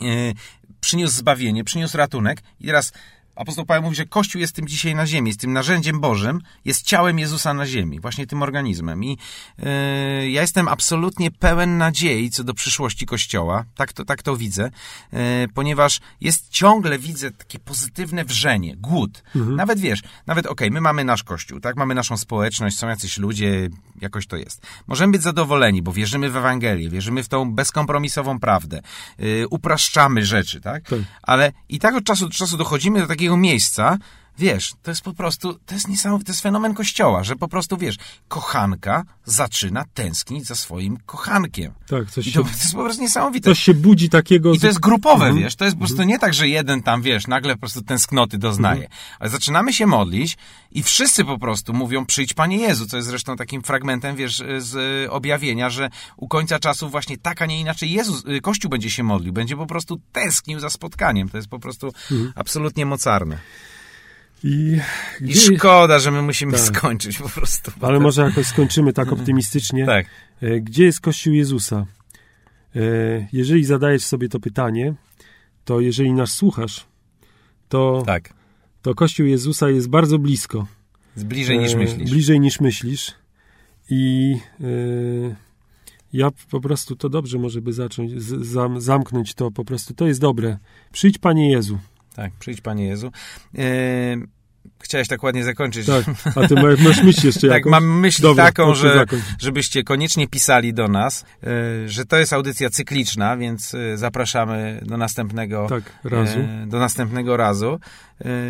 e, przyniósł zbawienie, przyniósł ratunek i teraz apostoł Paweł mówi, że Kościół jest tym dzisiaj na ziemi, jest tym narzędziem Bożym, jest ciałem Jezusa na ziemi, właśnie tym organizmem i e, ja jestem absolutnie pełen nadziei co do przyszłości Kościoła, tak to, tak to widzę, e, ponieważ jest ciągle, widzę takie pozytywne wrzenie, głód. Nawet wiesz, nawet okej, my mamy nasz Kościół, tak, mamy naszą społeczność, są jacyś ludzie, jakoś to jest. Możemy być zadowoleni, bo wierzymy w Ewangelię, wierzymy w tą bezkompromisową prawdę, yy, upraszczamy rzeczy, tak? Tak. Ale i tak od czasu do czasu dochodzimy do takiego miejsca, wiesz, to jest po prostu, to jest niesamowity, to jest fenomen Kościoła, że po prostu, wiesz, kochanka zaczyna tęsknić za swoim kochankiem. Tak, coś I się, to, (laughs) to jest po prostu niesamowite. coś się budzi takiego... I to jest grupowe, Mhm. wiesz, to jest po prostu nie tak, że jeden tam, wiesz, nagle po prostu tęsknoty doznaje. Mhm. Ale zaczynamy się modlić i wszyscy po prostu mówią, przyjdź Panie Jezu, co jest zresztą takim fragmentem, wiesz, z objawienia, że u końca czasów właśnie tak, a nie inaczej Jezus, y, Kościół będzie się modlił, będzie po prostu tęsknił za spotkaniem. To jest po prostu Mhm. absolutnie mocarne. I, I szkoda, że my musimy Tak. skończyć po prostu. ale może jakoś skończymy tak optymistycznie. Tak. E, Gdzie jest Kościół Jezusa? E, Jeżeli zadajesz sobie to pytanie, to jeżeli nas słuchasz, to, Tak. to Kościół Jezusa jest bardzo blisko. Jest bliżej niż E, myślisz. Bliżej niż myślisz. I ja po prostu to dobrze może by zacząć, z, zam, zamknąć to po prostu. To jest dobre. Przyjdź Panie Jezu. Tak, przyjdź Panie Jezu. E, chciałeś tak ładnie zakończyć. Tak, a ty (laughs) masz, myśl jeszcze Tak, jakąś? mam myśl Dobra, taką, że, żebyście koniecznie pisali do nas, e, że to jest audycja cykliczna, więc e, zapraszamy do następnego Tak, razu. do następnego razu.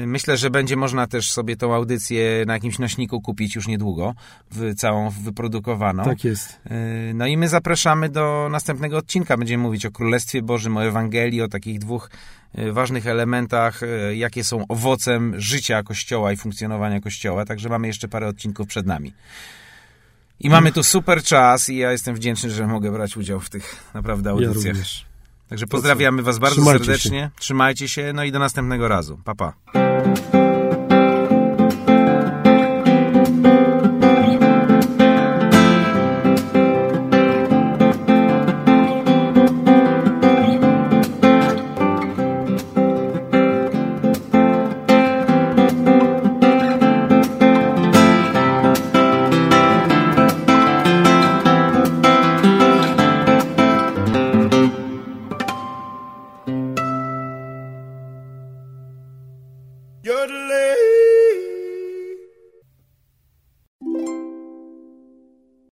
Myślę, że będzie można też sobie tą audycję na jakimś nośniku kupić już niedługo, w całą wyprodukowaną. Tak jest. No i my zapraszamy do następnego odcinka. Będziemy mówić o Królestwie Bożym, o Ewangelii, o takich dwóch ważnych elementach, e, jakie są owocem życia Kościoła i funkcjonowania Kościoła. Także mamy jeszcze parę odcinków przed nami. I mamy tu super czas i ja jestem wdzięczny, że mogę brać udział w tych naprawdę Ja audycjach. również. Także pozdrawiamy Was bardzo Trzymajcie serdecznie. Trzymajcie się, no i do następnego razu. Pa, pa.